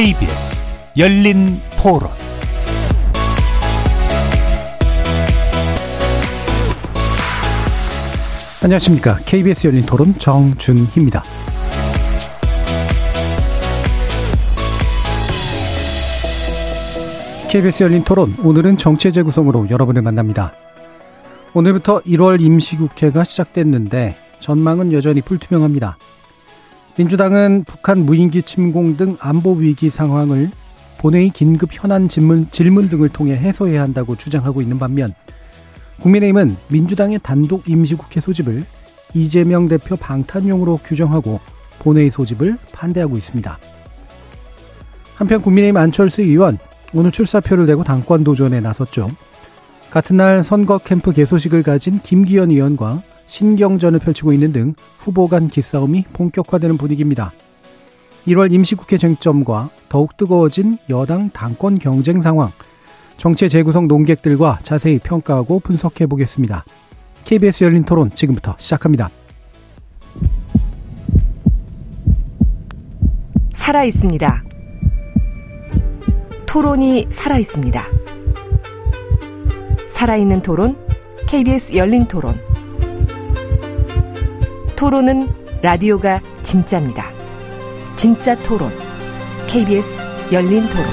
KBS 열린 토론 안녕하십니까. KBS 열린 토론 정준희입니다. KBS 열린 토론 오늘은 정체 재구성으로 여러분을 만납니다. 오늘부터 1월 임시국회가 시작됐는데 전망은 여전히 불투명합니다. 민주당은 북한 무인기 침공 등 안보 위기 상황을 본회의 긴급 현안 질문, 질문 등을 통해 해소해야 한다고 주장하고 있는 반면 국민의힘은 민주당의 단독 임시국회 소집을 이재명 대표 방탄용으로 규정하고 본회의 소집을 반대하고 있습니다. 한편 국민의힘 안철수 의원 오늘 출사표를 내고 당권 도전에 나섰죠. 같은 날 선거 캠프 개소식을 가진 김기현 의원과 신경전을 펼치고 있는 등 후보 간 기싸움이 본격화되는 분위기입니다. 1월 임시국회 쟁점과 더욱 뜨거워진 여당 당권 경쟁 상황, 정체 재구성 논객들과 자세히 평가하고 분석해 보겠습니다. KBS 열린 토론 지금부터 시작합니다. 살아 있습니다. 토론이 살아 있습니다. 살아있는 토론, KBS 열린 토론. 토론은 라디오가 진짜입니다. 진짜 토론, KBS 열린 토론.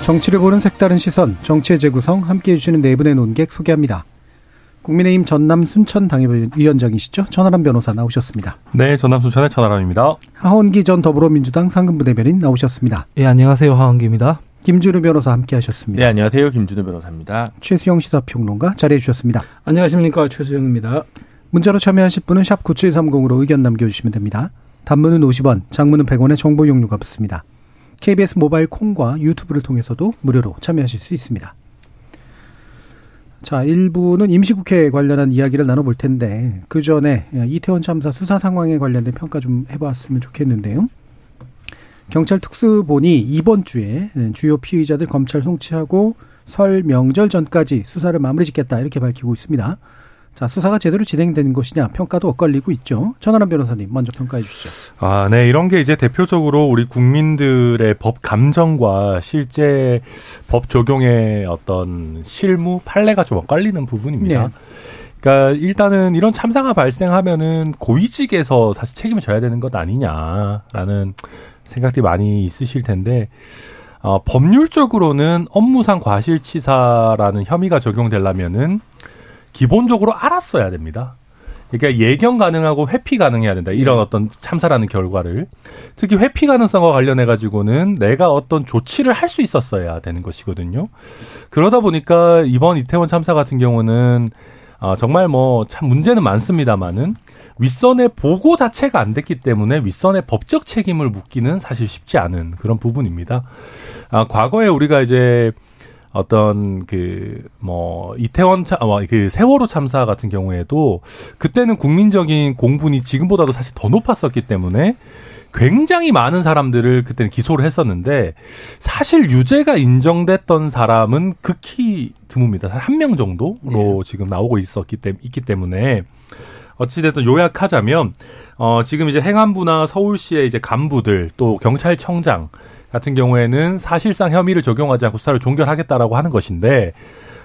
정치를 보는 색다른 시선, 정치의 재구성 함께 해 주시는 네 분의 논객 소개합니다. 국민의힘 전남 순천 당협위원장이시죠? 천하람 변호사 나오셨습니다. 네, 전남 순천의 천하람입니다. 하원기 전 더불어민주당 상근부 대변인 나오셨습니다. 예, 안녕하세요. 하원기입니다. 김준우 변호사 함께 하셨습니다. 네, 안녕하세요. 김준우 변호사입니다. 최수영 시사평론가 자리해 주셨습니다. 안녕하십니까. 최수영입니다. 문자로 참여하실 분은 샵 9730으로 의견 남겨주시면 됩니다. 단문은 50원, 장문은 100원의 정보 용료가 붙습니다. KBS 모바일 콩과 유튜브를 통해서도 무료로 참여하실 수 있습니다. 자, 1부는 임시국회 관련한 이야기를 나눠볼 텐데, 그 전에 이태원 참사 수사 상황에 관련된 평가 좀 해봤으면 좋겠는데요. 경찰 특수본이 이번 주에 주요 피의자들 검찰 송치하고 설 명절 전까지 수사를 마무리 짓겠다 이렇게 밝히고 있습니다. 자, 수사가 제대로 진행되는 것이냐 평가도 엇갈리고 있죠. 전하람 변호사님 먼저 평가해 주시죠. 아, 네. 이런 게 이제 대표적으로 우리 국민들의 법 감정과 실제 법 적용의 어떤 실무 판례가 좀 엇갈리는 부분입니다. 네. 그러니까 일단은 이런 참사가 발생하면은 고위직에서 사실 책임을 져야 되는 것 아니냐라는 생각들이 많이 있으실 텐데 어, 법률적으로는 업무상 과실치사라는 혐의가 적용되려면은 기본적으로 알았어야 됩니다. 그러니까 예견 가능하고 회피 가능해야 된다. 이런 네. 어떤 참사라는 결과를 특히 회피 가능성과 관련해 가지고는 내가 어떤 조치를 할 수 있었어야 되는 것이거든요. 그러다 보니까 이번 이태원 참사 같은 경우는 아, 정말 뭐 참 문제는 많습니다만은 윗선의 보고 자체가 안 됐기 때문에 윗선의 법적 책임을 묻기는 사실 쉽지 않은 그런 부분입니다. 아, 과거에 우리가 이제 어떤 그 뭐 이태원 참그 뭐 세월호 참사 같은 경우에도 그때는 국민적인 공분이 지금보다도 사실 더 높았었기 때문에 굉장히 많은 사람들을 그때는 기소를 했었는데 사실 유죄가 인정됐던 사람은 극히 드뭅니다. 한 명 정도로 네. 지금 나오고 있었기 때 있기 때문에 어찌됐든 요약하자면 어 지금 이제 행안부나 서울시의 이제 간부들 또 경찰청장 같은 경우에는 사실상 혐의를 적용하지 않고 수사를 종결하겠다라고 하는 것인데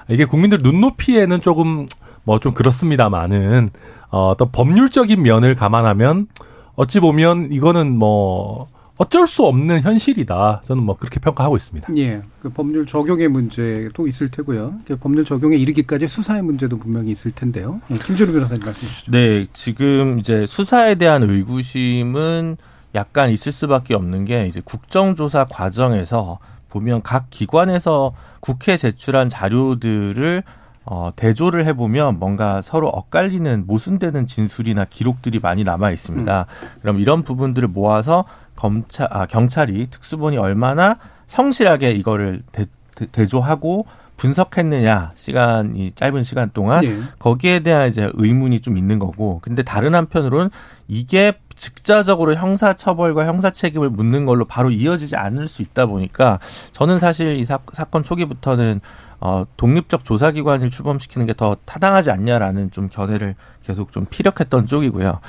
이게 국민들 눈높이에는 조금 뭐 좀 그렇습니다만은 어, 또 법률적인 면을 감안하면 어찌 보면 이거는 뭐 어쩔 수 없는 현실이다. 저는 뭐 그렇게 평가하고 있습니다. 예. 그 법률 적용의 문제도 있을 테고요. 그 법률 적용에 이르기까지 수사의 문제도 분명히 있을 텐데요. 예, 김준우 변호사님 말씀 주시죠. 네. 지금 이제 수사에 대한 의구심은 약간 있을 수밖에 없는 게 이제 국정조사 과정에서 보면 각 기관에서 국회 제출한 자료들을 어, 대조를 해보면 뭔가 서로 엇갈리는 모순되는 진술이나 기록들이 많이 남아 있습니다. 음. 그럼 이런 부분들을 모아서 검찰, 아, 경찰이 특수본이 얼마나 성실하게 이거를 대, 대 조하고 분석했느냐 시간이 짧은 시간 동안 네. 거기에 대한 이제 의문이 좀 있는 거고 근데 다른 한편으로는 이게 직자적으로 형사 처벌과 형사 책임을 묻는 걸로 바로 이어지지 않을 수 있다 보니까 저는 사실 이 사, 사건 초기부터는 어, 독립적 조사기관을 출범시키는 게 더 타당하지 않냐라는 좀 견해를 계속 좀 피력했던 쪽이고요.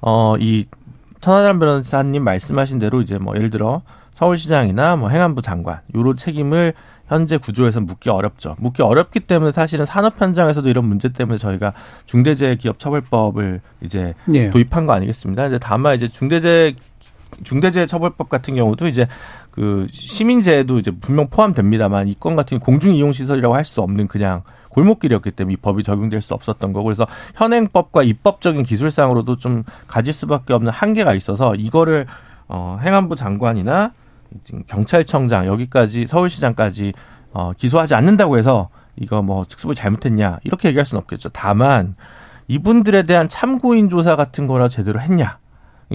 어, 이 천하람 변호사님 말씀하신 대로 이제 뭐 예를 들어 서울시장이나 뭐 행안부 장관 요런 책임을 현재 구조에서 묻기 어렵죠. 묻기 어렵기 때문에 사실은 산업 현장에서도 이런 문제 때문에 저희가 중대재해기업처벌법을 이제 예. 도입한 거 아니겠습니다. 근데 다만 이제 중대재해 중대재해처벌법 같은 경우도 이제 그 시민재해도 이제 분명 포함됩니다만 이 건 같은 공중 이용 시설이라고 할 수 없는 그냥 골목길이었기 때문에 이 법이 적용될 수 없었던 거고 그래서 현행법과 입법적인 기술상으로도 좀 가질 수밖에 없는 한계가 있어서 이거를 어 행안부 장관이나 지금 경찰청장 여기까지 서울시장까지 어 기소하지 않는다고 해서 이거 뭐 특수부 잘못했냐 이렇게 얘기할 수는 없겠죠. 다만 이분들에 대한 참고인 조사 같은 거라 제대로 했냐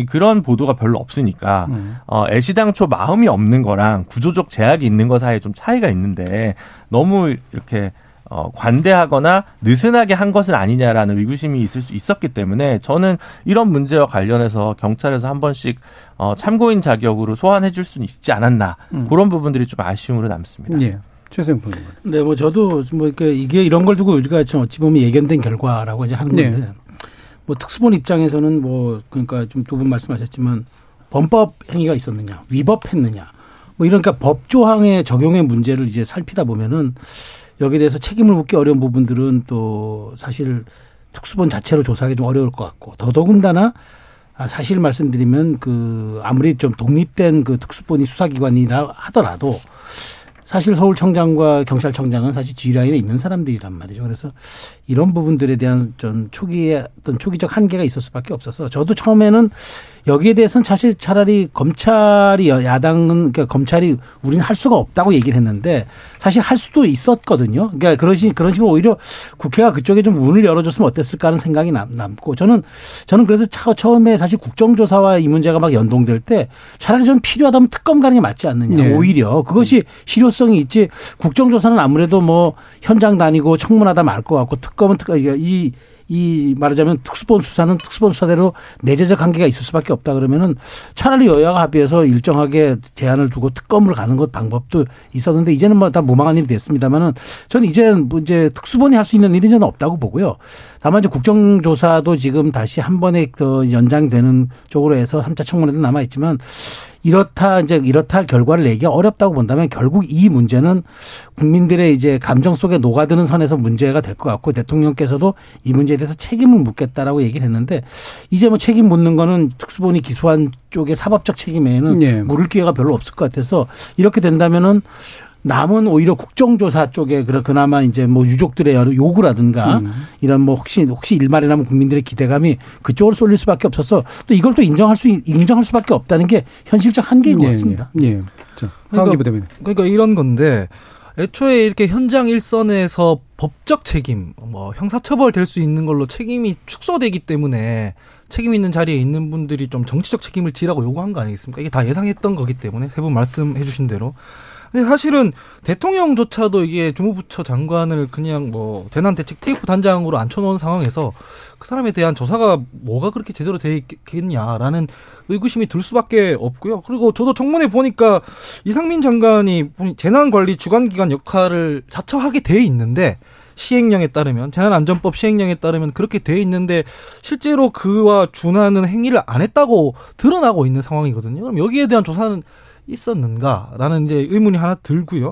그런 보도가 별로 없으니까 음. 어, 애시당초 마음이 없는 거랑 구조적 제약이 있는 거 사이에 좀 차이가 있는데 너무 이렇게 어, 관대하거나 느슨하게 한 것은 아니냐라는 의구심이 있을 수 있었기 때문에 저는 이런 문제와 관련해서 경찰에서 한 번씩 어, 참고인 자격으로 소환해 줄 수는 있지 않았나 음. 그런 부분들이 좀 아쉬움으로 남습니다. 예. 최생 님 네, 뭐 저도 뭐 이게 이런 걸 두고 우리가 어찌 보면 예견된 결과라고 이제 하는 네. 건데 네. 뭐 특수본 입장에서는 뭐 그러니까 좀 두 분 말씀하셨지만 범법 행위가 있었느냐, 위법했느냐, 뭐 이런 그러니까 법 조항의 적용의 문제를 이제 살피다 보면은 여기에 대해서 책임을 묻기 어려운 부분들은 또 사실 특수본 자체로 조사하기 좀 어려울 것 같고 더더군다나 아, 사실 말씀드리면 그 아무리 좀 독립된 그 특수본이 수사기관이라 하더라도 사실 서울청장과 경찰청장은 사실 G라인에 있는 사람들이란 말이죠. 그래서 이런 부분들에 대한 좀 초기에 어떤 초기적 한계가 있을 수밖에 없어서 저도 처음에는 여기에 대해서는 사실 차라리 검찰이 야당은 그러니까 검찰이 우리는 할 수가 없다고 얘기를 했는데 사실 할 수도 있었거든요. 그러니까 그런 식 그런 식으로 오히려 국회가 그쪽에 좀 문을 열어줬으면 어땠을까 하는 생각이 남, 고 저는 저는 그래서 처음에 사실 국정조사와 이 문제가 막 연동될 때 차라리 좀 필요하다면 특검 가는 게 맞지 않느냐. 네. 오히려 그것이 실효성이 있지 국정조사는 아무래도 뭐 현장 다니고 청문하다 말 것 같고 특검은 특 이, 이 말하자면 특수본 수사는 특수본 수사대로 내재적 한계가 있을 수밖에 없다 그러면은 차라리 여야가 합의해서 일정하게 제한을 두고 특검을 가는 것 방법도 있었는데 이제는 뭐 다 무망한 일이 됐습니다만은 저는 이제 뭐 이제 특수본이 할 수 있는 일이 저는 없다고 보고요. 다만 이제 국정조사도 지금 다시 한 번에 더 연장되는 쪽으로 해서 3차 청문회도 남아 있지만 이렇다 이제 이렇다 할 결과를 내기가 어렵다고 본다면 결국 이 문제는 국민들의 이제 감정 속에 녹아드는 선에서 문제가 될 것 같고 대통령께서도 이 문제에 대해서 책임을 묻겠다라고 얘기를 했는데 이제 뭐 책임 묻는 거는 특수본이 기소한 쪽의 사법적 책임에는 네. 물을 기회가 별로 없을 것 같아서 이렇게 된다면은 남은 오히려 국정조사 쪽에 그나마 이제 뭐 유족들의 요구라든가 음. 이런 뭐 혹시 혹시 일말이라면 국민들의 기대감이 그쪽으로 쏠릴 수밖에 없어서 또 이걸 또 인정할 수 인정할 수밖에 없다는 게 현실적 한계인 것 예, 같습니다. 예. 예. 자, 그러니까, 그러니까 이런 건데 애초에 이렇게 현장 일선에서 법적 책임, 뭐 형사처벌 될 수 있는 걸로 책임이 축소되기 때문에 책임 있는 자리에 있는 분들이 좀 정치적 책임을 지라고 요구한 거 아니겠습니까? 이게 다 예상했던 거기 때문에 세 분 말씀해 주신 대로 근데 사실은 대통령조차도 이게 주무부처 장관을 그냥 뭐 재난 대책 TF 단장으로 앉혀놓은 상황에서 그 사람에 대한 조사가 뭐가 그렇게 제대로 돼 있겠냐라는 의구심이 들 수밖에 없고요. 그리고 저도 청문회 보니까 이상민 장관이 재난관리 주관기관 역할을 자처하게 돼 있는데 시행령에 따르면 재난안전법 시행령에 따르면 그렇게 돼 있는데 실제로 그와 준하는 행위를 안 했다고 드러나고 있는 상황이거든요. 그럼 여기에 대한 조사는 있었는가라는 이제 의문이 하나 들고요.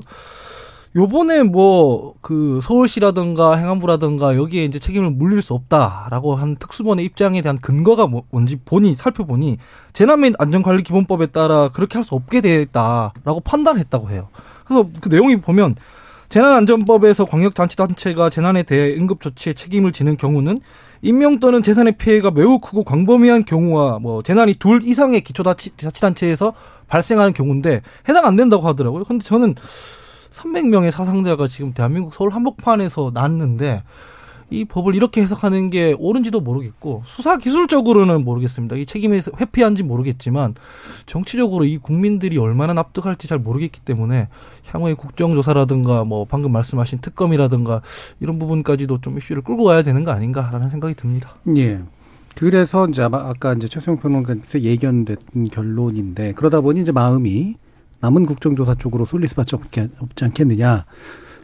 요번에 뭐 그 서울시라든가 행안부라든가 여기에 이제 책임을 물릴 수 없다라고 한 특수본의 입장에 대한 근거가 뭐, 뭔지 보니 살펴보니 재난 및 안전관리 기본법에 따라 그렇게 할 수 없게 되었다라고 판단했다고 해요. 그래서 그 내용이 보면 재난안전법에서 광역자치단체가 재난에 대해 응급조치에 책임을 지는 경우는 인명 또는 재산의 피해가 매우 크고 광범위한 경우와 뭐 재난이 둘 이상의 기초자치단체에서 발생하는 경우인데 해당 안 된다고 하더라고요. 근데 저는 300명의 사상자가 지금 대한민국 서울 한복판에서 났는데 이 법을 이렇게 해석하는 게 옳은지도 모르겠고 수사 기술적으로는 모르겠습니다. 이 책임이 회피한지 모르겠지만 정치적으로 이 국민들이 얼마나 납득할지 잘 모르겠기 때문에 향후에 국정조사라든가 뭐 방금 말씀하신 특검이라든가 이런 부분까지도 좀 이슈를 끌고 가야 되는 거 아닌가라는 생각이 듭니다. 예. 그래서 이제 아까 이제 최수영 평론가에서 예견된 결론인데 그러다 보니 이제 마음이 남은 국정조사 쪽으로 쏠릴 수밖에 없지 않겠느냐.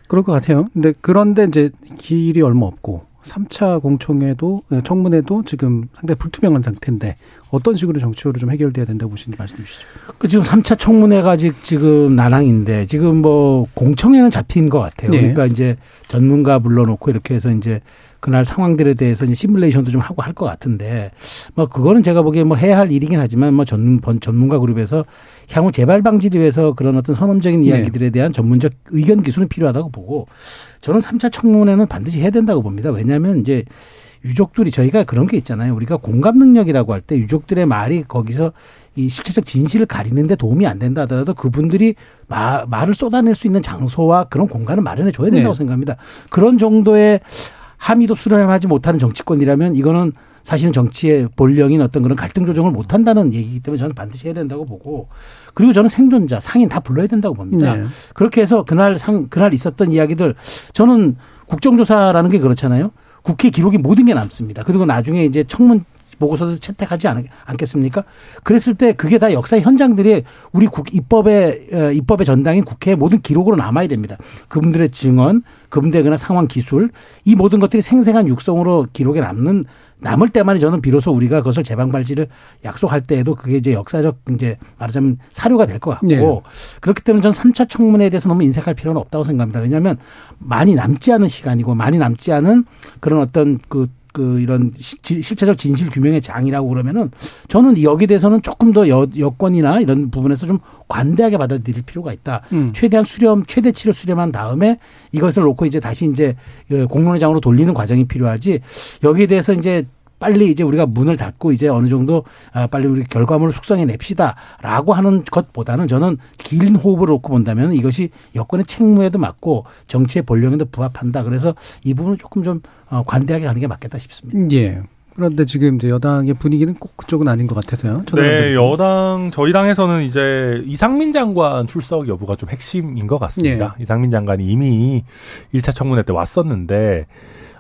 그럴 것 같아요. 근데 그런데 이제 길이 얼마 없고 3차 공청회도 예, 청문회도 지금 상당히 불투명한 상태인데 어떤 식으로 정치적으로 좀 해결돼야 된다고 보시는지 말씀 주시죠. 그 지금 3차 청문회가 아직 지금 난항인데 지금 뭐 공청회는 잡힌 것 같아요. 네. 그러니까 이제 전문가 불러놓고 이렇게 해서 이제 그날 상황들에 대해서 이제 시뮬레이션도 좀 하고 할 것 같은데 뭐 그거는 제가 보기에 뭐 해야 할 일이긴 하지만 뭐 전, 전문가 그룹에서 향후 재발 방지를 위해서 그런 어떤 선언적인 네. 이야기들에 대한 전문적 의견 기술은 필요하다고 보고 저는 3차 청문회는 반드시 해야 된다고 봅니다. 왜냐하면 이제 유족들이 저희가 그런 게 있잖아요. 우리가 공감 능력이라고 할 때 유족들의 말이 거기서 이 실체적 진실을 가리는데 도움이 안 된다 하더라도 그분들이 마, 말을 쏟아낼 수 있는 장소와 그런 공간을 마련해 줘야 된다고 네. 생각합니다. 그런 정도의 함의도 수렴하지 못하는 정치권이라면 이거는 사실은 정치의 본령인 어떤 그런 갈등 조정을 못 한다는 얘기이기 때문에 저는 반드시 해야 된다고 보고 그리고 저는 생존자, 상인 다 불러야 된다고 봅니다. 네. 그렇게 해서 그날 상, 그날 있었던 이야기들 저는 국정조사라는 게 그렇잖아요. 국회 기록이 모든 게 남습니다. 그리고 나중에 이제 청문 보고서도 채택하지 않, 않겠습니까? 그랬을 때 그게 다 역사의 현장들이 우리 국, 입법의, 어, 입법의 전당인 국회의 모든 기록으로 남아야 됩니다. 그분들의 증언, 그분들의 그런 상황 기술, 이 모든 것들이 생생한 육성으로 기록에 남는, 남을 때만이 저는 비로소 우리가 그것을 재방발지를 약속할 때에도 그게 이제 역사적 이제 말하자면 사료가 될 것 같고 네. 그렇기 때문에 저는 3차 청문회에 대해서 너무 인색할 필요는 없다고 생각합니다. 왜냐하면 많이 남지 않은 시간이고 많이 남지 않은 그런 어떤 그, 그 이런 시- 지- 실체적 진실 규명의 장이라고 그러면은 저는 여기에 대해서는 조금 더 여, 여건이나 이런 부분에서 좀 관대하게 받아들일 필요가 있다. 음. 최대한 수렴, 최대치를 수렴한 다음에 이것을 놓고 이제 다시 이제 어, 공론회장으로 돌리는 과정이 필요하지 여기에 대해서 이제 빨리 이제 우리가 문을 닫고 이제 어느 정도 아, 빨리 우리 결과물을 숙성해 냅시다라고 하는 것보다는 저는 긴 호흡을 놓고 본다면 이것이 여권의 책무에도 맞고 정치의 본령에도 부합한다. 그래서 이 부분은 조금 좀 어, 관대하게 가는 게 맞겠다 싶습니다. 예. 그런데 지금 이제 여당의 분위기는 꼭 그쪽은 아닌 것 같아서요. 네, 여당 저희 당에서는 이제 이상민 장관 출석 여부가 좀 핵심인 것 같습니다. 이상민 장관이 이미 1차 청문회 때 왔었는데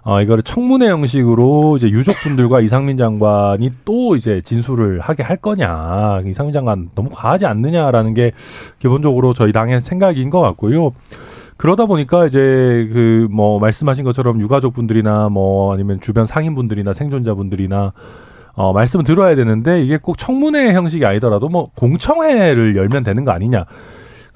어 이거를 청문회 형식으로 이제 유족분들과 이상민 장관이 또 이제 진술을 하게 할 거냐. 이상민 장관 너무 과하지 않느냐라는 게 기본적으로 저희 당의 생각인 것 같고요. 그러다 보니까 이제 그 뭐 말씀하신 것처럼 유가족분들이나 뭐 아니면 주변 상인분들이나 생존자분들이나 어 말씀을 들어야 되는데 이게 꼭 청문회 형식이 아니더라도 뭐 공청회를 열면 되는 거 아니냐.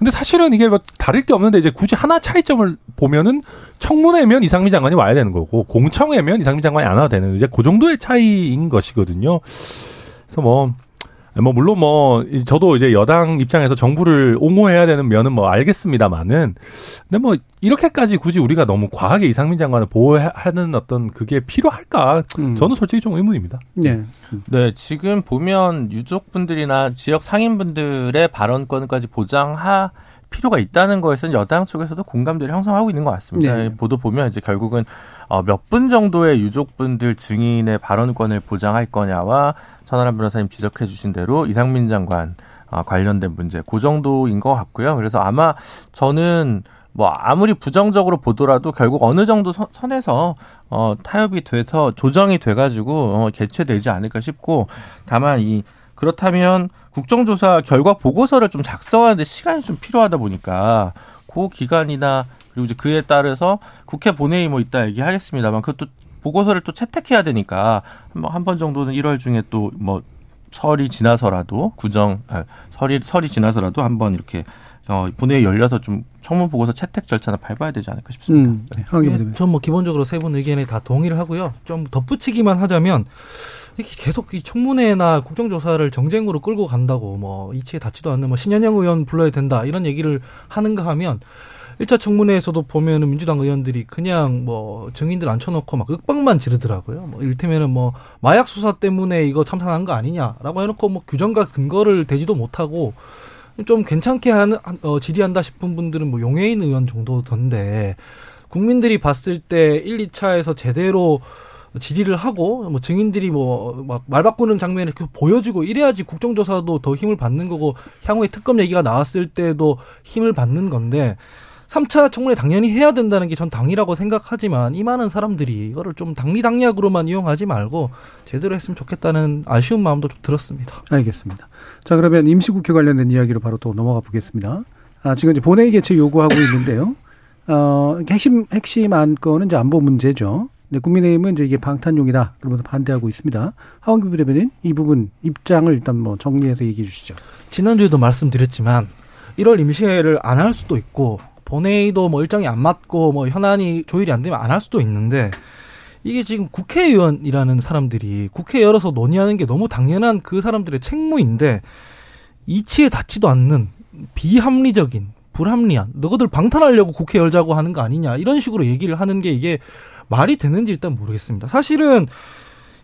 근데 사실은 이게 뭐 다를 게 없는데 이제 굳이 하나 차이점을 보면은 청문회면 이상민 장관이 와야 되는 거고 공청회면 이상민 장관이 안 와도 되는 이제 그 정도의 차이인 것이거든요. 그래서 뭐 뭐 물론 뭐 이- 저도 이제 여당 입장에서 정부를 옹호해야 되는 면은 뭐 알겠습니다만은 근데 뭐 이렇게까지 굳이 우리가 너무 과하게 이상민 장관을 보호하는 어떤 그게 필요할까? 음. 저는 솔직히 좀 의문입니다. 네. 네, 지금 보면 유족분들이나 지역 상인분들의 발언권까지 보장할 필요가 있다는 것은 여당 쪽에서도 공감대를 형성하고 있는 것 같습니다. 네. 보도 보면 이제 결국은 어, 몇 분 정도의 유족분들 증인의 발언권을 보장할 거냐와 천하람 변호사님 지적해 주신 대로 이상민 장관 어, 관련된 문제 그 정도인 것 같고요. 그래서 아마 저는 뭐 아무리 부정적으로 보더라도 결국 어느 정도 선, 선에서 어 타협이 돼서 조정이 돼가지고 어 개최되지 않을까 싶고 다만 이 그렇다면 국정조사 결과 보고서를 좀 작성하는데 시간이 좀 필요하다 보니까 그 기간이나 그리고 이제 그에 따라서 국회 본회의 뭐 이따 얘기하겠습니다만 그것도 보고서를 또 채택해야 되니까 한 번 정도는 1월 중에 또 뭐 설이 지나서라도 구정 아, 설이 설이 지나서라도 한번 이렇게 어 본회의 열려서 좀 청문 보고서 채택 절차나 밟아야 되지 않을까 싶습니다. 음. 네. 황 기부장님. 전뭐 기본적으로 세 분 의견에 다 동의를 하고요. 좀 덧붙이기만 하자면 이렇게 계속 이 청문회나 국정조사를 정쟁으로 끌고 간다고 뭐 이치에 닿지도 않는 뭐 신현영 의원 불러야 된다 이런 얘기를 하는가 하면 1차 청문회에서도 보면은 민주당 의원들이 그냥 뭐 증인들 앉혀놓고 막 윽박만 지르더라고요. 뭐 이를테면은 뭐 마약 수사 때문에 이거 참사한 거 아니냐라고 해놓고 뭐 규정과 근거를 대지도 못하고 좀 괜찮게 하는 어, 질의한다 싶은 분들은 뭐 용해인 의원 정도던데 국민들이 봤을 때 1, 2차에서 제대로 질의를 하고 뭐 증인들이 뭐 막 말 바꾸는 장면을 계속 보여주고 이래야지 국정조사도 더 힘을 받는 거고 향후에 특검 얘기가 나왔을 때도 힘을 받는 건데 3차 청문회 당연히 해야 된다는 게 전 당이라고 생각하지만 이 많은 사람들이 이거를 좀 당리당략으로만 이용하지 말고 제대로 했으면 좋겠다는 아쉬운 마음도 좀 들었습니다. 알겠습니다. 자, 그러면 임시국회 관련된 이야기로 바로 또 넘어가 보겠습니다. 아, 지금 이제 본회의 개최 요구하고 있는데요. 어, 핵심, 핵심 안건은 이제 안보 문제죠. 네, 국민의힘은 이제 이게 방탄용이다. 그러면서 반대하고 있습니다. 하원기 부대변인 이 부분 입장을 일단 뭐 정리해서 얘기해 주시죠. 지난주에도 말씀드렸지만 1월 임시회를 안 할 수도 있고 본회의도 뭐 일정이 안 맞고 뭐 현안이 조율이 안 되면 안 할 수도 있는데 이게 지금 국회의원이라는 사람들이 국회 열어서 논의하는 게 너무 당연한 그 사람들의 책무인데 이치에 닿지도 않는 비합리적인 불합리한 너희들 방탄하려고 국회 열자고 하는 거 아니냐 이런 식으로 얘기를 하는 게 이게 말이 되는지 일단 모르겠습니다. 사실은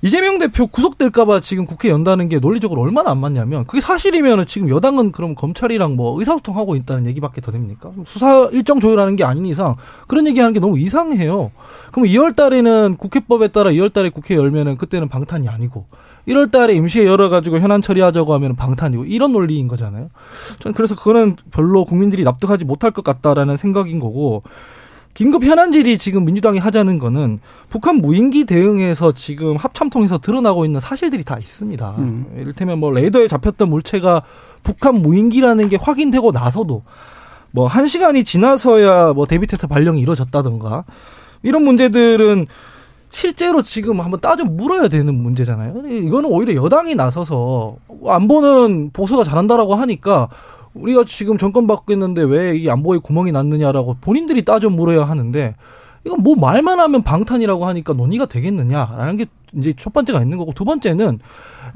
이재명 대표 구속될까봐 지금 국회 연다는 게 논리적으로 얼마나 안 맞냐면 그게 사실이면 지금 여당은 그럼 검찰이랑 뭐 의사소통하고 있다는 얘기밖에 더 됩니까? 수사 일정 조율하는 게 아닌 이상 그런 얘기하는 게 너무 이상해요. 그럼 2월 달에는 국회법에 따라 2월 달에 국회 열면은 그때는 방탄이 아니고 1월 달에 임시에 열어가지고 현안 처리하자고 하면 방탄이고 이런 논리인 거잖아요. 전 그래서 그거는 별로 국민들이 납득하지 못할 것 같다라는 생각인 거고 긴급 현안질이 지금 민주당이 하자는 거는 북한 무인기 대응에서 지금 합참 통해서 드러나고 있는 사실들이 다 있습니다. 음. 이를테면 뭐 레이더에 잡혔던 물체가 북한 무인기라는 게 확인되고 나서도 뭐 한 시간이 지나서야 뭐 데뷔테스트 발령이 이루어졌다던가 이런 문제들은 실제로 지금 한번 따져 물어야 되는 문제잖아요. 이거는 오히려 여당이 나서서 안보는 보수가 잘한다라고 하니까 우리가 지금 정권 바뀌었는데 왜 이 안보에 구멍이 났느냐라고 본인들이 따져 물어야 하는데 이건 뭐 말만 하면 방탄이라고 하니까 논의가 되겠느냐라는 게 이제 첫 번째가 있는 거고 두 번째는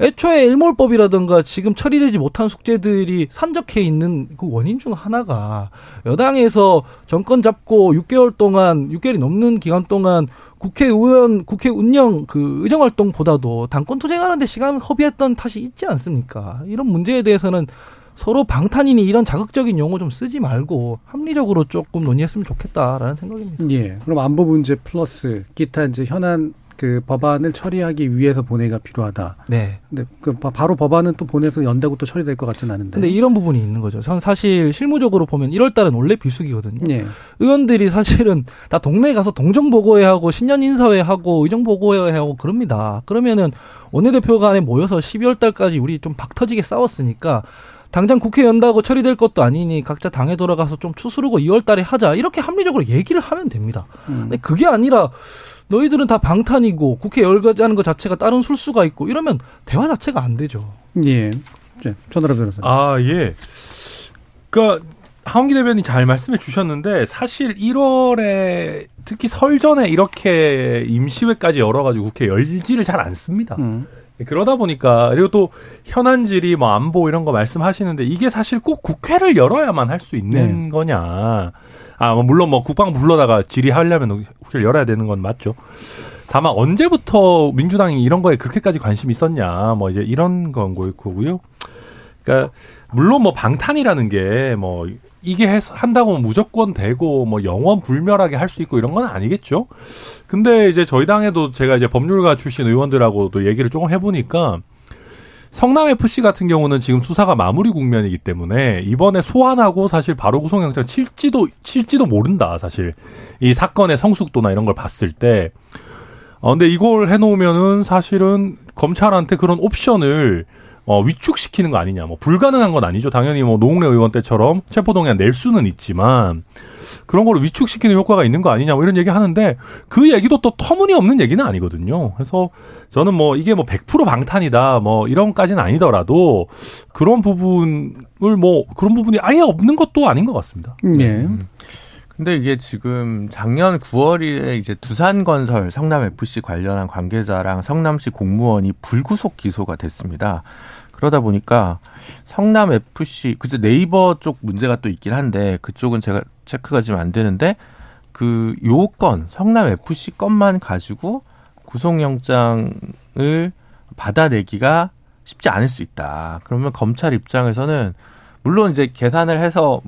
애초에 일몰법이라든가 지금 처리되지 못한 숙제들이 산적해 있는 그 원인 중 하나가 여당에서 정권 잡고 6개월 동안 6개월이 넘는 기간 동안 국회의원 국회 운영 그 의정 활동보다도 당권 투쟁하는데 시간 허비했던 탓이 있지 않습니까? 이런 문제에 대해서는 서로 방탄이니 이런 자극적인 용어 좀 쓰지 말고 합리적으로 조금 논의했으면 좋겠다라는 생각입니다. 예. 그럼 안보 문제 플러스 기타 이제 현안 그 법안을 처리하기 위해서 본회의가 필요하다. 네. 근데 그 바로 법안은 또 보내서 연대고 또 처리될 것 같지는 않은데. 근데 이런 부분이 있는 거죠. 전 사실 실무적으로 보면 1월 달은 원래 비수기거든요. 예. 의원들이 사실은 다 동네에 가서 동정 보고회 하고 신년 인사회 하고 의정 보고회 하고 그럽니다. 그러면은 원내대표 간에 모여서 12월 달까지 우리 좀 박터지게 싸웠으니까 당장 국회 연다고 처리될 것도 아니니 각자 당에 돌아가서 좀 추스르고 2월 달에 하자. 이렇게 합리적으로 얘기를 하면 됩니다. 음. 근데 그게 아니라 너희들은 다 방탄이고 국회 열거하는 것 자체가 다른 술수가 있고 이러면 대화 자체가 안 되죠. 예. 네, 전하라 변호사. 아, 예. 그러니까 하원기 대변인 잘 말씀해 주셨는데 사실 1월에 특히 설 전에 이렇게 임시회까지 열어가지고 국회 열지를 잘안 씁니다. 음. 그러다 보니까 그리고 또 현안질이 뭐 안보 이런 거 말씀하시는데 이게 사실 꼭 국회를 열어야만 할 수 있는 네. 거냐. 아, 뭐 물론 뭐 국방 불러다가 질의하려면 국회를 열어야 되는 건 맞죠. 다만 언제부터 민주당이 이런 거에 그렇게까지 관심이 있었냐. 뭐 이제 이런 건 거고요. 그러니까 물론 뭐 방탄이라는 게 뭐 이게 한다고 무조건 되고 뭐 영원 불멸하게 할 수 있고 이런 건 아니겠죠. 근데 이제 저희 당에도 제가 이제 법률가 출신 의원들하고도 얘기를 조금 해보니까 성남 FC 같은 경우는 지금 수사가 마무리 국면이기 때문에 이번에 소환하고 사실 바로 구속영장 칠지도 칠지도 모른다 사실 이 사건의 성숙도나 이런 걸 봤을 때. 어 근데 이걸 해놓으면은 사실은 검찰한테 그런 옵션을 어, 위축시키는 거 아니냐. 뭐 불가능한 건 아니죠. 당연히 뭐 노웅래 의원 때처럼 체포동의안 낼 수는 있지만 그런 걸 위축시키는 효과가 있는 거 아니냐. 뭐 이런 얘기 하는데 그 얘기도 또 터무니없는 얘기는 아니거든요. 그래서 저는 뭐 이게 뭐 100% 방탄이다. 뭐 이런까지는 아니더라도 그런 부분을 뭐 그런 부분이 아예 없는 것도 아닌 것 같습니다. 네. 음. 근데 이게 지금 작년 9월에 이제 두산건설 성남FC 관련한 관계자랑 성남시 공무원이 불구속 기소가 됐습니다. 그러다 보니까 성남FC, 그때 네이버 쪽 문제가 또 있긴 한데 그쪽은 제가 체크가 지금 안 되는데 그 요건, 성남FC 건만 가지고 구속영장을 받아내기가 쉽지 않을 수 있다. 그러면 검찰 입장에서는 물론 이제 계산을 해서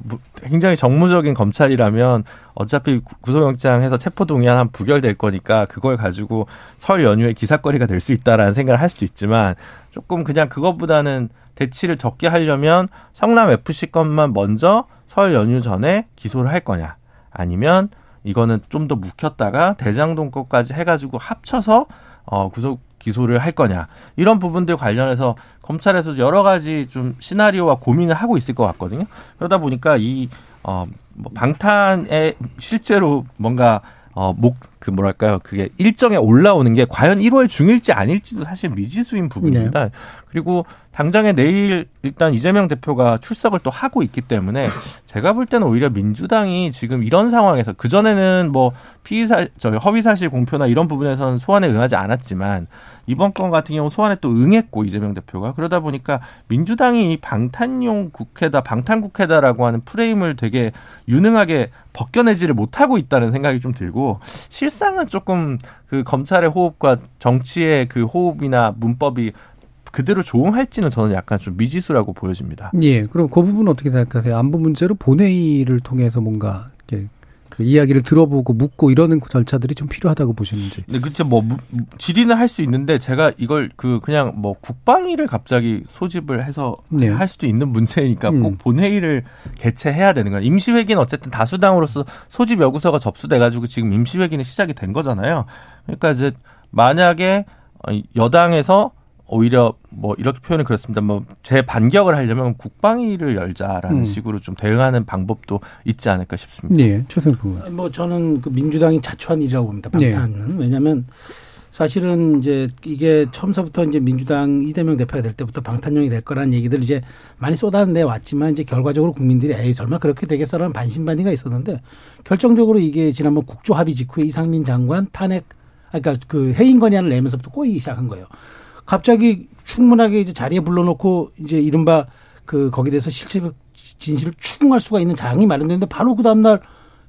굉장히 정무적인 검찰이라면 어차피 구속영장해서 체포동의안 한 부결될 거니까 그걸 가지고 설 연휴에 기사거리가 될 수 있다라는 생각을 할수 있지만 조금 그냥 그것보다는 대치를 적게 하려면 성남 FC 건만 먼저 설 연휴 전에 기소를 할 거냐. 아니면 이거는 좀 더 묵혔다가 대장동 것까지 해가지고 합쳐서 어 구속 기소를 할 거냐 이런 부분들 관련해서 검찰에서 여러 가지 좀 시나리오와 고민을 하고 있을 것 같거든요. 그러다 보니까 이 어, 뭐 방탄에 실제로 뭔가 어, 목, 그 뭐랄까요. 그게 일정에 올라오는 게 과연 1월 중일지 아닐지도 사실 미지수인 부분입니다. 네. 그리고 당장에 내일 일단 이재명 대표가 출석을 또 하고 있기 때문에 제가 볼 때는 오히려 민주당이 지금 이런 상황에서 그 전에는 뭐 피의사, 저 허위 사실 공표나 이런 부분에서는 소환에 응하지 않았지만 이번 건 같은 경우 소환에 또 응했고 이재명 대표가 그러다 보니까 민주당이 이 방탄용 국회다 방탄 국회다라고 하는 프레임을 되게 유능하게 벗겨내지를 못하고 있다는 생각이 좀 들고 실 상은 조금 그 검찰의 호흡과 정치의 그 호흡이나 문법이 그대로 조응할지는 저는 약간 좀 미지수라고 보여집니다. 예. 그럼 그 부분 어떻게 생각하세요? 안보 문제로 본회의를 통해서 뭔가 이렇게 그 이야기를 들어보고 묻고 이러는 절차들이 좀 필요하다고 보시는지. 네, 그렇죠. 뭐 질의는 할 수 있는데 제가 이걸 그 그냥 뭐 국방위를 갑자기 소집을 해서 네. 할 수도 있는 문제니까 음. 꼭 본회의를 개최해야 되는 거예요. 임시회기는 어쨌든 다수당으로서 소집 요구서가 접수돼 가지고 지금 임시회기는 시작이 된 거잖아요. 그러니까 이제 만약에 여당에서 오히려 뭐 이렇게 표현을 그렇습니다. 뭐 제 반격을 하려면 국방위를 열자라는 음. 식으로 좀 대응하는 방법도 있지 않을까 싶습니다. 네, 최승부. 뭐 저는 그 민주당이 자초한 일이라고 봅니다. 방탄은 네. 왜냐하면 사실은 이제 이게 처음서부터 이제 민주당 이재명 대표가 될 때부터 방탄용이 될 거라는 얘기들 이제 많이 쏟아내 왔지만 이제 결과적으로 국민들이 에이 설마 그렇게 되겠어라는 반신반의가 있었는데 결정적으로 이게 지난번 국조합의 직후에 이상민 장관 탄핵 그러니까 그 해임 건의안을 내면서부터 꼬이기 시작한 거예요. 갑자기 충분하게 이제 자리에 불러놓고 이제 이른바 그 거기에 대해서 실체 진실을 추궁할 수가 있는 장이 마련됐는데 바로 그 다음날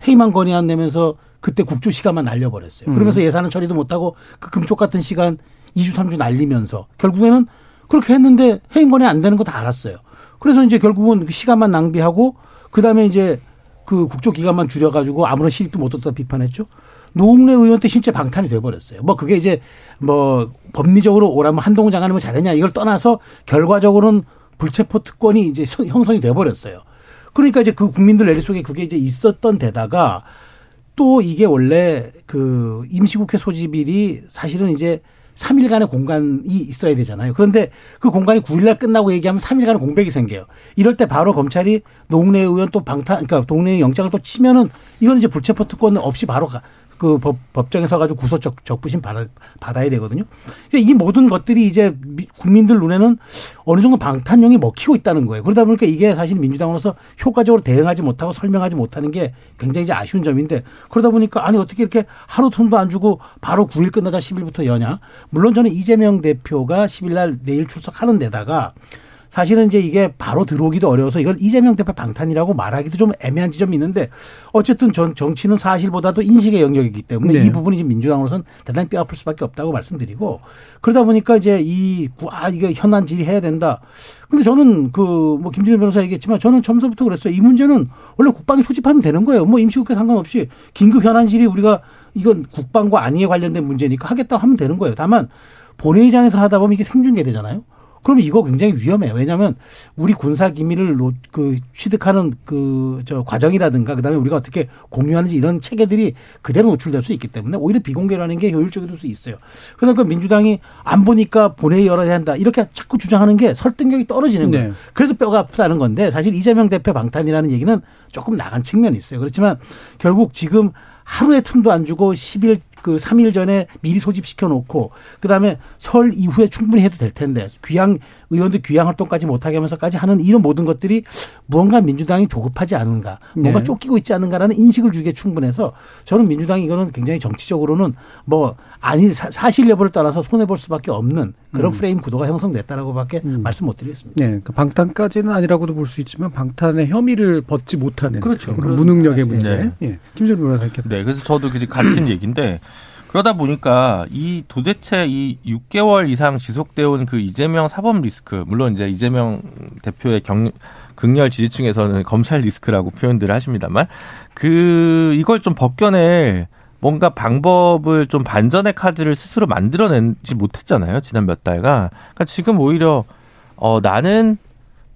회의만 건의안 내면서 그때 국조 시간만 날려버렸어요. 그러면서 음. 예산은 처리도 못하고 그 금쪽 같은 시간 2주 3주 날리면서 결국에는 그렇게 했는데 해임 건의 안 되는 거 다 알았어요. 그래서 이제 결국은 그 시간만 낭비하고 그 다음에 이제 그 국조 기간만 줄여가지고 아무런 실익도 못 얻다 비판했죠. 노웅래 의원 때 실제 방탄이 돼버렸어요. 뭐 그게 이제 뭐 법리적으로 오라면 한동훈 장관이 뭐 잘했냐 이걸 떠나서 결과적으로는 불체포 특권이 이제 형성이 돼버렸어요. 그러니까 이제 그 국민들 내리 속에 그게 이제 있었던 데다가 또 이게 원래 그 임시국회 소집일이 사실은 이제 3일간의 공간이 있어야 되잖아요. 그런데 그 공간이 9일날 끝나고 얘기하면 3일간의 공백이 생겨요. 이럴 때 바로 검찰이 노웅래 의원 또 방탄, 그러니까 동네 영장을 또 치면은 이건 이제 불체포 특권 없이 바로 그 법, 법정에 서 가지고 구속 적 적부심 받아, 받아야 되거든요. 이 모든 것들이 이제 국민들 눈에는 어느 정도 방탄용이 먹히고 있다는 거예요. 그러다 보니까 이게 사실 민주당으로서 효과적으로 대응하지 못하고 설명하지 못하는 게 굉장히 이제 아쉬운 점인데 그러다 보니까 아니 어떻게 이렇게 하루 틈도 안 주고 바로 9일 끝나자 10일부터 여냐. 물론 저는 이재명 대표가 10일 날 내일 출석하는 데다가 사실은 이제 이게 바로 들어오기도 어려워서 이걸 이재명 대표 방탄이라고 말하기도 좀 애매한 지점이 있는데 어쨌든 전 정치는 사실보다도 인식의 영역이기 때문에 네. 이 부분이 지금 민주당으로서는 대단히 뼈 아플 수밖에 없다고 말씀드리고 그러다 보니까 이제 이, 아, 이게 현안 질의해야 된다. 근데 저는 그 뭐 김준일 변호사 얘기했지만 저는 처음부터 그랬어요. 이 문제는 원래 국방이 소집하면 되는 거예요. 뭐 임시국회 상관없이 긴급 현안 질의 우리가 이건 국방과 안위에 관련된 문제니까 하겠다 하면 되는 거예요. 다만 본회의장에서 하다 보면 이게 생중계되잖아요. 그러면 이거 굉장히 위험해요. 왜냐하면 우리 군사 기밀을 그 취득하는 그 저 과정이라든가 그다음에 우리가 어떻게 공유하는지 이런 체계들이 그대로 노출될 수 있기 때문에 오히려 비공개라는 게 효율적일 수 있어요. 그러니까 민주당이 안 보니까 본회의 열어야 한다 이렇게 자꾸 주장하는 게 설득력이 떨어지는 거예요. 네. 그래서 뼈가 아프다는 건데 사실 이재명 대표 방탄이라는 얘기는 조금 나간 측면이 있어요. 그렇지만 결국 지금 하루의 틈도 안 주고 10일 그 3일 전에 미리 소집시켜 놓고 그다음에 설 이후에 충분히 해도 될 텐데 귀향 의원들 귀향 활동까지 못하게 하면서까지 하는 이런 모든 것들이 무언가 민주당이 조급하지 않은가 뭔가 네. 쫓기고 있지 않은가라는 인식을 주기에 충분해서 저는 민주당이 이거는 굉장히 정치적으로는 뭐 아니 사실 여부를 떠나서 손해 볼 수밖에 없는 그런 음. 프레임 구도가 형성됐다라고밖에 음. 말씀 못 드리겠습니다. 네, 그러니까 방탄까지는 아니라고도 볼 수 있지만 방탄의 혐의를 벗지 못하는 그렇죠. 그런 무능력의 문제. 네. 예. 김준 변호사께서. 네, 그래서 저도 그 같은 얘기인데 그러다 보니까 이 도대체 이 6개월 이상 지속되어 온 그 이재명 사법 리스크, 물론 이제 이재명 대표의 경, 극렬 지지층에서는 검찰 리스크라고 표현들을 하십니다만 그 이걸 좀 벗겨낼 뭔가 방법을 좀 반전의 카드를 스스로 만들어내지 못했잖아요. 지난 몇 달간. 그러니까 지금 오히려 어 나는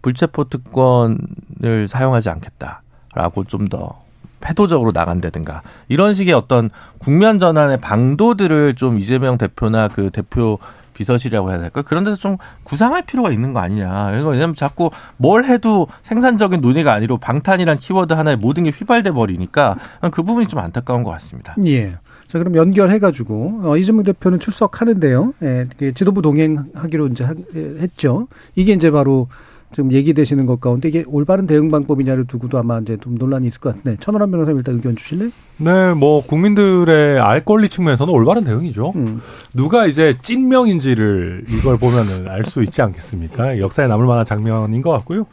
불체포 특권을 사용하지 않겠다라고 좀 더 패도적으로 나간다든가 이런 식의 어떤 국면 전환의 방도들을 좀 이재명 대표나 그 대표 비서실이라고 해야 될까? 그런 데서 좀 구상할 필요가 있는 거 아니냐. 왜냐면 자꾸 뭘 해도 생산적인 논의가 아니고 방탄이란 키워드 하나에 모든 게 휘발돼 버리니까 그 부분이 좀 안타까운 것 같습니다. 예. 자, 그럼 연결해가지고, 어, 이재명 대표는 출석하는데요. 예, 지도부 동행하기로 이제 했죠. 이게 이제 바로 지금 얘기되시는 것 가운데 이게 올바른 대응 방법이냐를 두고도 아마 이제 좀 논란이 있을 것 같은데 천하람 변호사님 일단 의견 주실래요? 네, 뭐 국민들의 알 권리 측면에서는 올바른 대응이죠. 음. 누가 이제 찐명인지를 이걸 보면은 알 수 있지 않겠습니까? 역사에 남을 만한 장면인 것 같고요.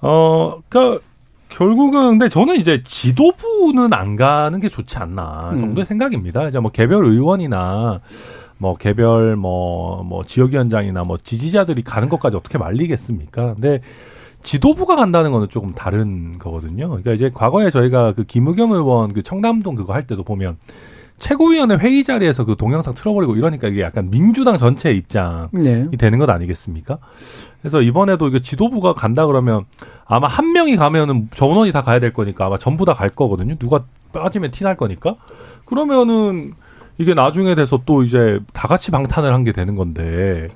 어, 그러니까 결국은 근데 저는 이제 지도부는 안 가는 게 좋지 않나 정도의 음. 생각입니다. 이제 뭐 개별 의원이나 뭐 개별 뭐뭐 뭐 지역위원장이나 뭐 지지자들이 가는 것까지 어떻게 말리겠습니까? 근데 지도부가 간다는 거는 조금 다른 거거든요. 그러니까 이제 과거에 저희가 그 김의겸 의원 그 청담동 그거 할 때도 보면 최고위원회 회의 자리에서 그 동영상 틀어버리고 이러니까 이게 약간 민주당 전체의 입장이 네. 되는 것 아니겠습니까? 그래서 이번에도 이게 지도부가 간다 그러면 아마 한 명이 가면은 전원이 다 가야 될 거니까 아마 전부 다 갈 거거든요. 누가 빠지면 티 날 거니까. 그러면은 이게 나중에 돼서 또 이제 다 같이 방탄을 한 게 되는 건데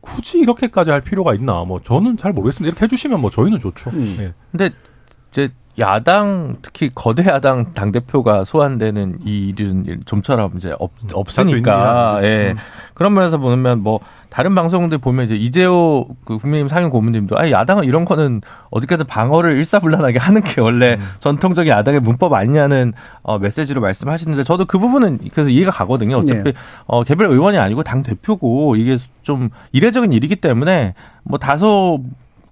굳이 이렇게까지 할 필요가 있나? 뭐 저는 잘 모르겠습니다. 이렇게 해주시면 뭐 저희는 좋죠. 음. 네. 근데 이제 야당 특히 거대 야당 당 대표가 소환되는 이 일은 좀처럼 이제 없, 음, 없으니까 예 음. 그런 면에서 보면 뭐 다른 방송들 보면 이제 이재호 그 국민의힘 상임 고문님도 아 야당은 이런 거는 어디까지 방어를 일사불란하게 하는 게 원래 음. 전통적인 야당의 문법 아니냐는 어, 메시지로 말씀하시는데 저도 그 부분은 그래서 이해가 가거든요. 어차피 네. 어, 개별 의원이 아니고 당 대표고 이게 좀 이례적인 일이기 때문에 뭐 다소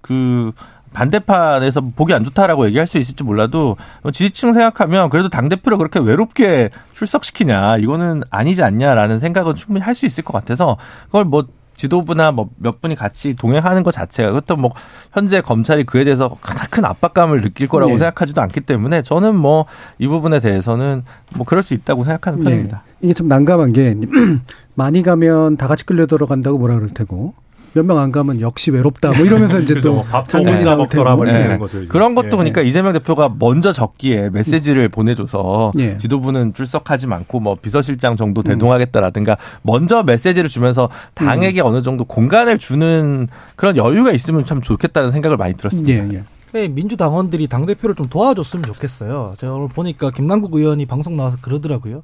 그 반대판에서 보기 안 좋다라고 얘기할 수 있을지 몰라도 지지층 생각하면 그래도 당 대표를 그렇게 외롭게 출석시키냐 이거는 아니지 않냐라는 생각은 충분히 할 수 있을 것 같아서 그걸 뭐 지도부나 뭐 몇 분이 같이 동행하는 것 자체가 그것도 뭐 현재 검찰이 그에 대해서 큰 압박감을 느낄 거라고 네. 생각하지도 않기 때문에 저는 뭐 이 부분에 대해서는 뭐 그럴 수 있다고 생각하는 네. 편입니다. 이게 좀 난감한 게 많이 가면 다 같이 끌려 들어간다고 뭐라 그럴 테고 몇 명 안 가면 역시 외롭다. 뭐 이러면서 이제 또 장면이 나올 테고. 네. 그런 것도 예. 보니까 이재명 대표가 먼저 적기에 메시지를 보내줘서 예. 지도부는 출석하지 않고 뭐 비서실장 정도 대동하겠다라든가 먼저 메시지를 주면서 당에게 음. 어느 정도 공간을 주는 그런 여유가 있으면 참 좋겠다는 생각을 많이 들었습니다. 예, 예. 네, 민주당원들이 당대표를 좀 도와줬으면 좋겠어요. 제가 오늘 보니까 김남국 의원이 방송 나와서 그러더라고요.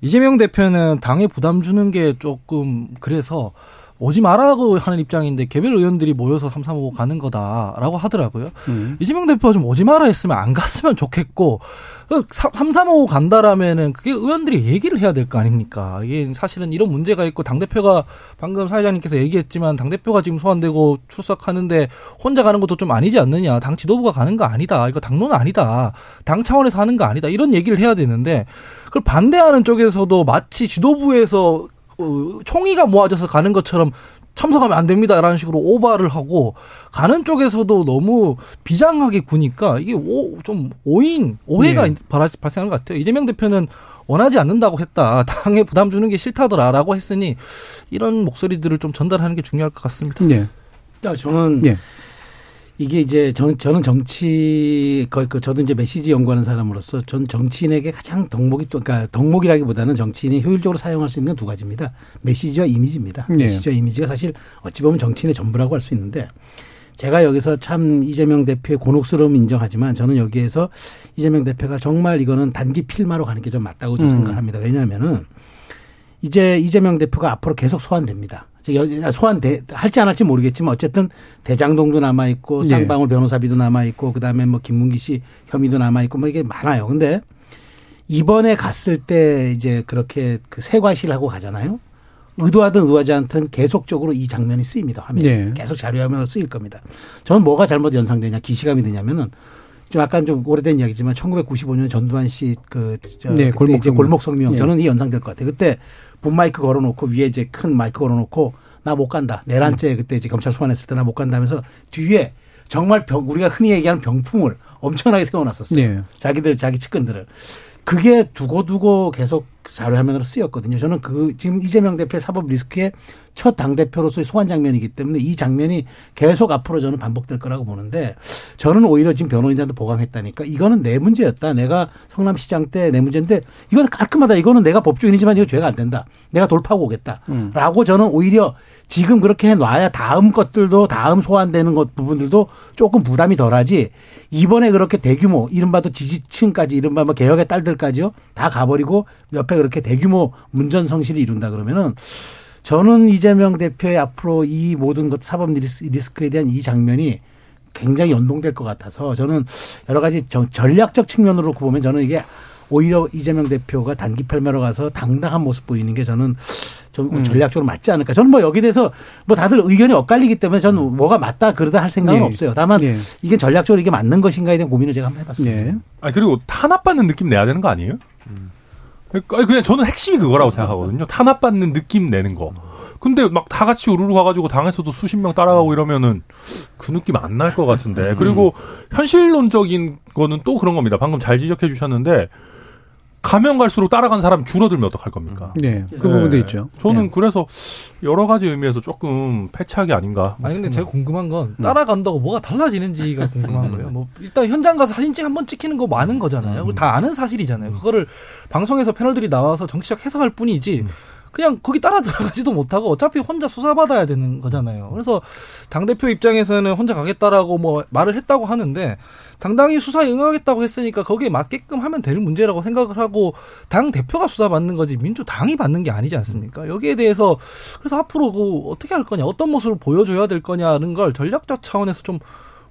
이재명 대표는 당에 부담 주는 게 조금 그래서 오지 말라고 하는 입장인데 개별 의원들이 모여서 삼삼오오 가는 거다라고 하더라고요. 음. 이재명 대표가 좀 오지 마라 했으면 안 갔으면 좋겠고 그 삼삼오오 간다라면은 그게 의원들이 얘기를 해야 될 거 아닙니까? 이게 사실은 이런 문제가 있고 당 대표가 방금 사회자님께서 얘기했지만 당 대표가 지금 소환되고 출석하는데 혼자 가는 것도 좀 아니지 않느냐? 당 지도부가 가는 거 아니다. 이거 당론은 아니다. 당 차원에서 하는 거 아니다. 이런 얘기를 해야 되는데 그걸 반대하는 쪽에서도 마치 지도부에서 어, 총의가 모아져서 가는 것처럼 참석하면 안 됩니다라는 식으로 오바를 하고 가는 쪽에서도 너무 비장하게 구니까 이게 오, 좀 오인 오해가 네. 발생하는 것 같아요. 이재명 대표는 원하지 않는다고 했다. 당에 부담 주는 게 싫다더라라고 했으니 이런 목소리들을 좀 전달하는 게 중요할 것 같습니다. 네. 저는 네. 이게 이제 저, 저는 정치 그, 그 저도 이제 메시지 연구하는 사람으로서 전 정치인에게 가장 덕목이 또 그러니까 덕목이라기보다는 정치인이 효율적으로 사용할 수 있는 두 가지입니다. 메시지와 이미지입니다. 네. 메시지와 이미지가 사실 어찌 보면 정치인의 전부라고 할 수 있는데 제가 여기서 참 이재명 대표의 곤혹스러움 인정하지만 저는 여기에서 이재명 대표가 정말 이거는 단기 필마로 가는 게 좀 맞다고 좀 음. 생각합니다. 왜냐하면은 이제 이재명 대표가 앞으로 계속 소환됩니다. 소환돼 할지 안 할지 모르겠지만 어쨌든 대장동도 남아 있고 네. 쌍방울 변호사비도 남아 있고 그다음에 뭐 김문기 씨 혐의도 남아 있고 뭐 이게 많아요. 근데 이번에 갔을 때 이제 그렇게 그 세과실 하고 가잖아요. 의도하든 의도하지 않든 계속적으로 이 장면이 쓰입니다. 화면에 네. 계속 자료화면으로 쓰일 겁니다. 저는 뭐가 잘못 연상되냐 기시감이 되냐면은 좀 약간 좀 오래된 이야기지만 1995년 전두환 씨그 네, 골목 골목 성명 네. 저는 이 연상될 것 같아요. 그때 분 마이크 걸어놓고 위에 이제 큰 마이크 걸어놓고 나 못 간다. 내란죄 그때 이제 검찰 소환했을 때 나 못 간다면서 뒤에 정말 병, 우리가 흔히 얘기하는 병풍을 엄청나게 세워놨었어요. 네. 자기들 자기 측근들을 그게 두고두고 계속 자료 화면으로 쓰였거든요. 저는 그 지금 이재명 대표의 사법 리스크의 첫 당 대표로서의 소환 장면이기 때문에 이 장면이 계속 앞으로 저는 반복될 거라고 보는데 저는 오히려 지금 변호인단도 보강했다니까 이거는 내 문제였다. 내가 성남시장 때 내 문제인데 이건 깔끔하다. 이거는 내가 법조인이지만 이거 죄가 안 된다. 내가 돌파하고 오겠다. 음. 라고 저는 오히려 지금 그렇게 해놔야 다음 것들도 다음 소환되는 것 부분들도 조금 부담이 덜하지 이번에 그렇게 대규모 이른바도 지지층까지 이른바 뭐 개혁의 딸들까지요 다 가버리고 옆에 그렇게 대규모 문전 성실을 이룬다 그러면은 저는 이재명 대표의 앞으로 이 모든 것 사법 리스크에 대한 이 장면이 굉장히 연동될 것 같아서 저는 여러 가지 전략적 측면으로 보면 저는 이게 오히려 이재명 대표가 단기 패배로 가서 당당한 모습 보이는 게 저는 좀 음. 전략적으로 맞지 않을까. 저는 뭐 여기에 대해서 뭐 다들 의견이 엇갈리기 때문에 저는 뭐가 맞다 그러다 할 생각은 네. 없어요. 다만 네. 이게 전략적으로 이게 맞는 것인가에 대한 고민을 제가 한번 해봤습니다. 네. 아 그리고 탄압받는 느낌 내야 되는 거 아니에요? 음. 그냥 저는 핵심이 그거라고 생각하거든요. 탄압받는 느낌 내는 거. 근데 막 다 같이 우르르 가가지고 당에서도 수십 명 따라가고 이러면은 그 느낌 안 날 것 같은데. 음. 그리고 현실론적인 거는 또 그런 겁니다. 방금 잘 지적해 주셨는데 가면 갈수록 따라간 사람이 줄어들면 어떡할 겁니까? 네, 그 네. 부분도 있죠. 저는 네. 그래서 여러 가지 의미에서 조금 패착이 아닌가. 아니 근데 제가 궁금한 건 음. 따라간다고 뭐가 달라지는지가 궁금한 거예요. 뭐 일단 현장 가서 사진 찍 한 번 찍히는 거 많은 거잖아요. 음. 다 아는 사실이잖아요. 그거를 방송에서 패널들이 나와서 정치적 해석할 뿐이지. 음. 그냥 거기 따라 들어가지도 못하고 어차피 혼자 수사받아야 되는 거잖아요. 그래서 당대표 입장에서는 혼자 가겠다라고 뭐 말을 했다고 하는데 당당히 수사에 응하겠다고 했으니까 거기에 맞게끔 하면 될 문제라고 생각을 하고 당 대표가 수사받는 거지 민주당이 받는 게 아니지 않습니까? 여기에 대해서 그래서 앞으로 그 어떻게 할 거냐, 어떤 모습을 보여줘야 될 거냐는 걸 전략적 차원에서 좀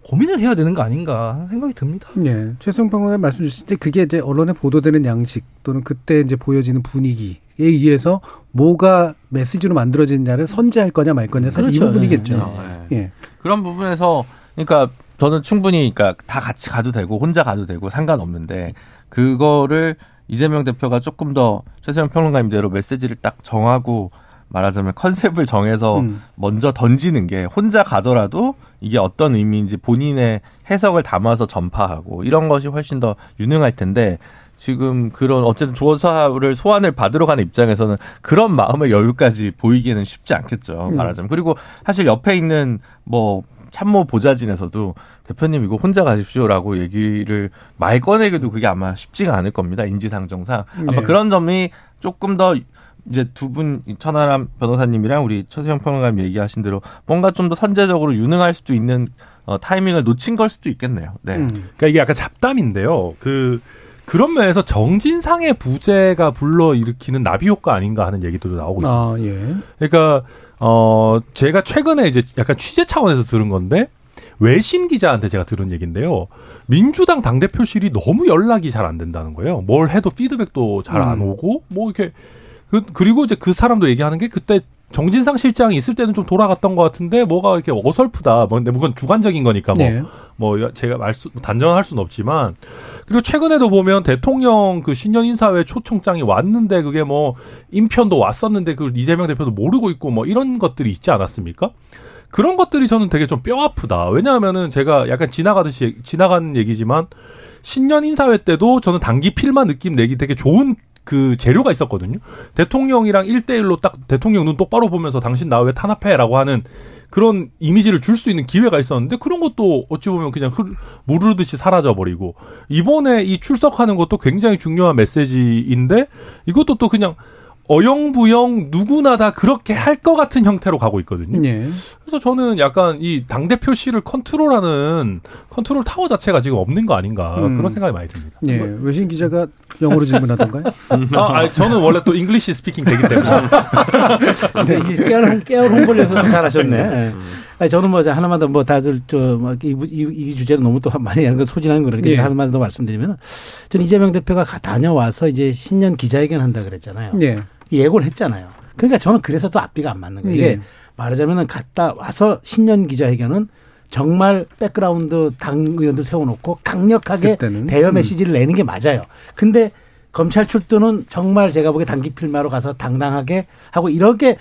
고민을 해야 되는 거 아닌가 하는 생각이 듭니다. 네. 최승 평론가님 말씀 주실 때 그게 이제 언론에 보도되는 양식 또는 그때 이제 보여지는 분위기에 의해서 뭐가 메시지로 만들어지느냐를 선제할 거냐 말 거냐 사실 그렇죠. 이 부분이겠죠. 네. 네. 예. 그런 부분에서 그러니까 저는 충분히 그러니까 다 같이 가도 되고 혼자 가도 되고 상관없는데 그거를 이재명 대표가 조금 더 최세영 평론가님대로 메시지를 딱 정하고 말하자면 컨셉을 정해서 음. 먼저 던지는 게 혼자 가더라도 이게 어떤 의미인지 본인의 해석을 담아서 전파하고 이런 것이 훨씬 더 유능할 텐데 지금 그런 어쨌든 조사를 소환을 받으러 가는 입장에서는 그런 마음의 여유까지 보이기는 쉽지 않겠죠. 음. 말하자면. 그리고 사실 옆에 있는 뭐 참모 보좌진에서도 대표님 이거 혼자 가십시오라고 얘기를 말 꺼내기도 그게 아마 쉽지가 않을 겁니다. 인지상정상. 아마 네. 그런 점이 조금 더 이제 두 분 천하람 변호사님이랑 우리 최수영 평론가님 얘기하신 대로 뭔가 좀 더 선제적으로 유능할 수도 있는 어, 타이밍을 놓친 걸 수도 있겠네요. 네. 음. 그러니까 이게 약간 잡담인데요. 그 그런 면에서 정진상의 부재가 불러 일으키는 나비 효과 아닌가 하는 얘기도 나오고 아, 있습니다. 아, 예. 그러니까 어 제가 최근에 이제 약간 취재 차원에서 들은 건데 외신 기자한테 제가 들은 얘기인데요. 민주당 당 대표실이 너무 연락이 잘 안 된다는 거예요. 뭘 해도 피드백도 잘안 음. 오고 뭐 이렇게 그, 그리고 이제 그 사람도 얘기하는 게 그때 정진상 실장이 있을 때는 좀 돌아갔던 것 같은데 뭐가 이렇게 어설프다. 뭐 근데 그건 주관적인 거니까 뭐, 네. 뭐 제가 말 수 단정할 수는 없지만 그리고 최근에도 보면 대통령 그 신년 인사회 초청장이 왔는데 그게 뭐 인편도 왔었는데 그걸 이재명 대표도 모르고 있고 뭐 이런 것들이 있지 않았습니까? 그런 것들이 저는 되게 좀 뼈 아프다. 왜냐하면은 제가 약간 지나가듯이 지나간 얘기지만 신년 인사회 때도 저는 단기 필만 느낌 내기 되게 좋은 그 재료가 있었거든요. 대통령이랑 일대일로딱 대통령 눈 똑바로 보면서 당신 나 왜 탄압해라고 하는 그런 이미지를 줄 수 있는 기회가 있었는데 그런 것도 어찌 보면 그냥 흐, 무르듯이 사라져 버리고 이번에 이 출석하는 것도 굉장히 중요한 메시지인데 이것도 또 그냥 어영부영 누구나 다 그렇게 할 것 같은 형태로 가고 있거든요. 네. 그래서 저는 약간 이 당대표실을 컨트롤하는 컨트롤 타워 자체가 지금 없는 거 아닌가 음. 그런 생각이 많이 듭니다. 네. 뭐. 외신 기자가 영어로 질문하던가요? 아, 아니, 저는 원래 또 English speaking 되기 때문에. 깨알, 깨알 홍보를 해서 잘하셨네. 네. 아니, 저는 뭐 하나만 더 뭐 다들 저이 뭐 이, 이, 이 주제를 너무 또 많이 하는 거 소진하는 거니까 네. 하나만 더 말씀드리면 전 이재명 대표가 다녀와서 이제 신년 기자회견 한다 그랬잖아요. 네. 예고를 했잖아요. 그러니까 저는 그래서 또 앞뒤가 안 맞는 거예요. 이게 네. 말하자면은 갔다 와서 신년 기자회견은 정말 백그라운드 당 의원들 세워놓고 강력하게 그때는. 대여 음. 메시지를 음. 내는 게 맞아요. 근데 검찰 출두는 정말 제가 보기에 단기 필마로 가서 당당하게 하고 이렇게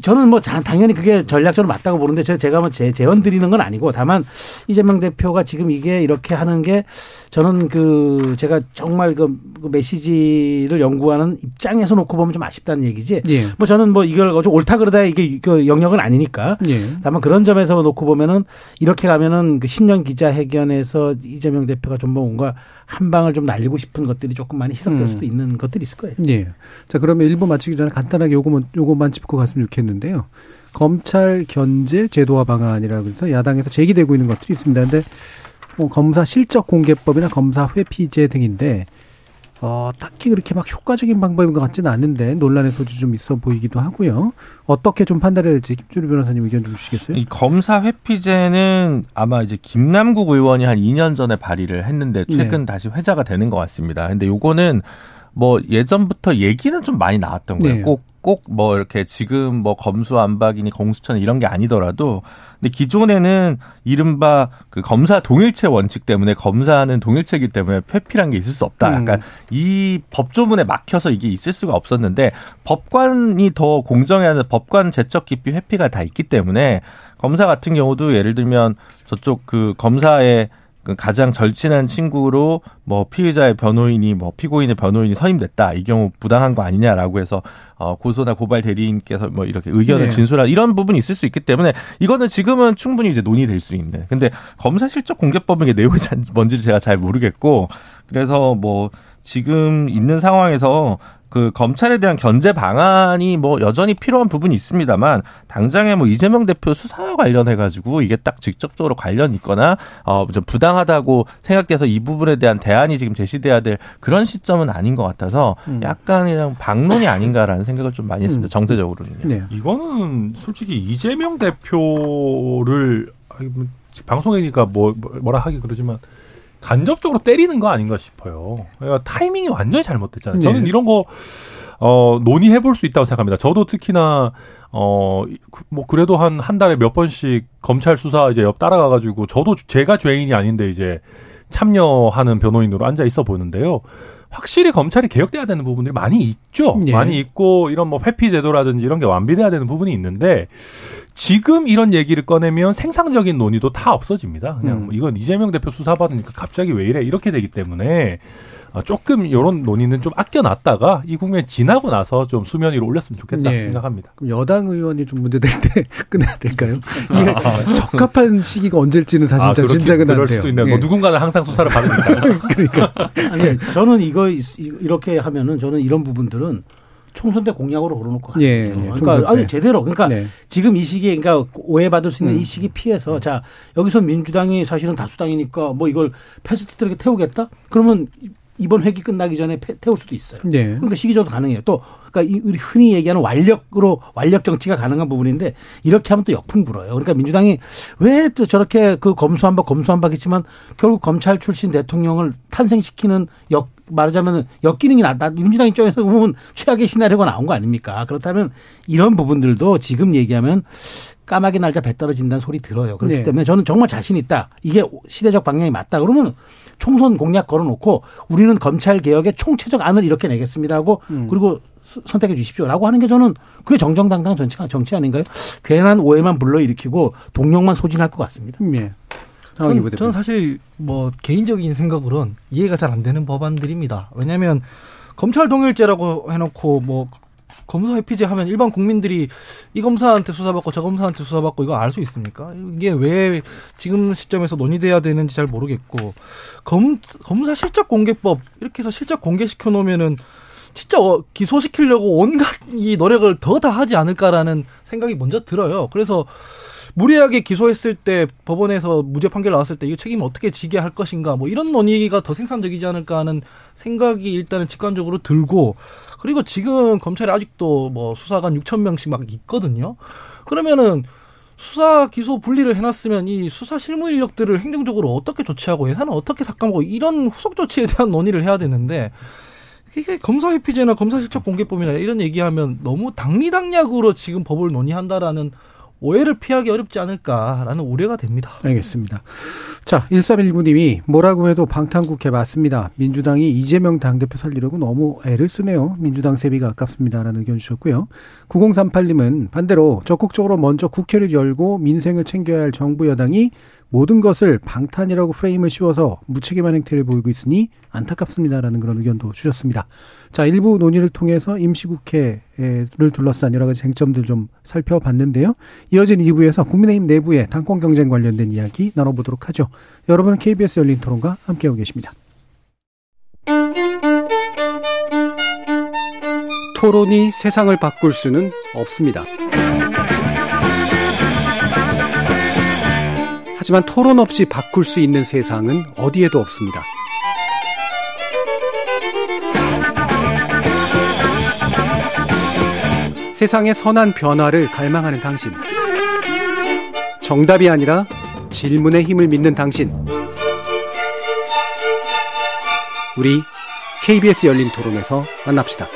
저는 뭐 당연히 그게 전략적으로 맞다고 보는데 제가 뭐 제, 제언 드리는 건 아니고 다만 이재명 대표가 지금 이게 이렇게 하는 게 저는 그 제가 정말 그 메시지를 연구하는 입장에서 놓고 보면 좀 아쉽다는 얘기지. 예. 뭐 저는 뭐 이걸 좀 옳다 그러다 이게 그 영역은 아니니까. 예. 다만 그런 점에서 놓고 보면은 이렇게 가면은 그 신년 기자회견에서 이재명 대표가 좀 뭔가 한 방을 좀 날리고 싶은 것들이 조금 많이 희석될 음. 수도 있는 것들이 있을 거예요. 예. 자 그러면 일부 마치기 전에 간단하게 요거만 요것만 짚고 갔으면 좋겠 는데요. 검찰 견제 제도화 방안이라고 해서 야당에서 제기되고 있는 것들이 있습니다. 근데 뭐 검사 실적 공개법이나 검사 회피제 등인데 어, 딱히 그렇게 막 효과적인 방법인 것 같지는 않은데 논란의 소지 좀 있어 보이기도 하고요. 어떻게 좀 판단해야 될지 김준우 변호사님 의견 좀 주시겠어요? 이 검사 회피제는 아마 이제 김남국 의원이 한 2년 전에 발의를 했는데 최근 네. 다시 회자가 되는 것 같습니다. 근데 요거는 뭐 예전부터 얘기는 좀 많이 나왔던 거예요. 네. 꼭 꼭 뭐 이렇게 지금 뭐 검수안박이니 공수처 이런 게 아니더라도 근데 기존에는 이른바 그 검사 동일체 원칙 때문에 검사는 동일체이기 때문에 회피란 게 있을 수 없다. 음. 약간 이 법조문에 막혀서 이게 있을 수가 없었는데 법관이 더 공정해야 하는 법관 제적 기피 회피가 다 있기 때문에 검사 같은 경우도 예를 들면 저쪽 그 검사의 그 가장 절친한 친구로 뭐 피의자의 변호인이 뭐 피고인의 변호인이 선임됐다 이 경우 부당한 거 아니냐라고 해서 어 고소나 고발 대리인께서 뭐 이렇게 의견을 네. 진술한 이런 부분이 있을 수 있기 때문에 이거는 지금은 충분히 이제 논의될 수 있는 근데 검사 실적 공개법의 내용이 뭔지 제가 잘 모르겠고 그래서 뭐 지금 있는 상황에서 그 검찰에 대한 견제 방안이 뭐 여전히 필요한 부분이 있습니다만 당장에 뭐 이재명 대표 수사와 관련해 가지고 이게 딱 직접적으로 관련 있거나 어좀 부당하다고 생각돼서 이 부분에 대한 대안이 지금 제시돼야 될 그런 시점은 아닌 것 같아서 음. 약간 그냥 방론이 아닌가라는 생각을 좀 많이 했습니다. 음. 정세적으로는요. 네. 이거는 솔직히 이재명 대표를 뭐 방송이니까 뭐 뭐라 하기 그러지만 간접적으로 때리는 거 아닌가 싶어요. 그러니까 타이밍이 완전히 잘못됐잖아요. 저는 네. 이런 거 어, 논의해 볼 수 있다고 생각합니다. 저도 특히나 어, 그, 뭐 그래도 한 한 달에 몇 번씩 검찰 수사 이제 옆 따라가 가지고 저도 제가 죄인이 아닌데 이제 참여하는 변호인으로 앉아 있어 보는데요. 확실히 검찰이 개혁돼야 되는 부분들이 많이 있죠. 예. 많이 있고 이런 뭐 회피 제도라든지 이런 게 완비돼야 되는 부분이 있는데 지금 이런 얘기를 꺼내면 생산적인 논의도 다 없어집니다. 그냥 음. 뭐 이건 이재명 대표 수사받으니까 갑자기 왜 이래 이렇게 되기 때문에 아, 조금 이런 논의는 좀 아껴놨다가 이 국면 지나고 나서 좀 수면 위로 올렸으면 좋겠다 네. 생각합니다. 그럼 여당 의원이 좀 문제될 때 끝내야 될까요? 이게 아, 적합한 시기가 언제일지는 사실 아, 짐작은 안 돼요. 수도 있네요. 뭐 예. 뭐 누군가는 항상 수사를 받으니까. 그러니까 아니 저는 이거 이렇게 하면은 저는 이런 부분들은 총선 때 공약으로 걸어놓고 가는 예, 거죠. 예, 그러니까 아니 제대로 그러니까 네. 지금 이 시기에 그러니까 오해받을 수 있는 음. 이 시기 피해서 자 여기서 민주당이 사실은 다수당이니까 뭐 이걸 패스트트랙에 태우겠다? 그러면 이번 회기 끝나기 전에 태울 수도 있어요. 네. 그러니까 시기적으로 가능해요. 또 그러니까 우리 흔히 얘기하는 완력으로 완력 정치가 가능한 부분인데 이렇게 하면 또 역풍 불어요. 그러니까 민주당이 왜 또 저렇게 그 검수한박 검수한박 했지만 결국 검찰 출신 대통령을 탄생시키는 역 말하자면 역기능이 나, 나 민주당 입장에서 보면 최악의 시나리오가 나온 거 아닙니까? 그렇다면 이런 부분들도 지금 얘기하면 까마귀 날짜 배 떨어진다는 소리 들어요. 그렇기 네. 때문에 저는 정말 자신 있다. 이게 시대적 방향이 맞다. 그러면 총선 공약 걸어놓고 우리는 검찰 개혁의 총체적 안을 이렇게 내겠습니다 하고 음. 그리고 선택해 주십시오라고 하는 게 저는 그게 정정당당 정치, 정치 아닌가요? 괜한 오해만 불러일으키고 동력만 소진할 것 같습니다. 예. 저는, 저는 사실 뭐 개인적인 생각으로는 이해가 잘 안 되는 법안들입니다. 왜냐하면 검찰 동일제라고 해놓고 뭐 검사 회피제 하면 일반 국민들이 이 검사한테 수사받고 저 검사한테 수사받고 이거 알 수 있습니까? 이게 왜 지금 시점에서 논의돼야 되는지 잘 모르겠고 검 검사 실적 공개법 이렇게 해서 실적 공개시켜 놓으면은 진짜 어, 기소시키려고 온갖 이 노력을 더 다 하지 않을까라는 생각이 먼저 들어요. 그래서 무리하게 기소했을 때 법원에서 무죄 판결 나왔을 때 이거 책임을 어떻게 지게 할 것인가 뭐 이런 논의가 더 생산적이지 않을까 하는 생각이 일단은 직관적으로 들고 그리고 지금 검찰이 아직도 뭐 수사관 6천 명씩 막 있거든요. 그러면은 수사 기소 분리를 해놨으면 이 수사 실무 인력들을 행정적으로 어떻게 조치하고 예산을 어떻게 삭감하고 이런 후속 조치에 대한 논의를 해야 되는데 이게 검사 회피제나 검사 실적 공개법이나 이런 얘기하면 너무 당리당략으로 지금 법을 논의한다라는 오해를 피하기 어렵지 않을까라는 우려가 됩니다. 알겠습니다. 자, 1319님이 뭐라고 해도 방탄국회 맞습니다. 민주당이 이재명 당대표 살리려고 너무 애를 쓰네요. 민주당 세비가 아깝습니다라는 의견 주셨고요. 9038님은 반대로 적극적으로 먼저 국회를 열고 민생을 챙겨야 할 정부 여당이 모든 것을 방탄이라고 프레임을 씌워서 무책임한 행태를 보이고 있으니 안타깝습니다라는 그런 의견도 주셨습니다. 자, 일부 논의를 통해서 임시국회를 둘러싼 여러 가지 쟁점들 좀 살펴봤는데요. 이어진 2부에서 국민의힘 내부의 당권 경쟁 관련된 이야기 나눠보도록 하죠. 여러분은 KBS 열린 토론과 함께하고 계십니다. 토론이 세상을 바꿀 수는 없습니다. 하지만 토론 없이 바꿀 수 있는 세상은 어디에도 없습니다. 세상의 선한 변화를 갈망하는 당신. 정답이 아니라 질문의 힘을 믿는 당신. 우리 KBS 열린 토론에서 만납시다.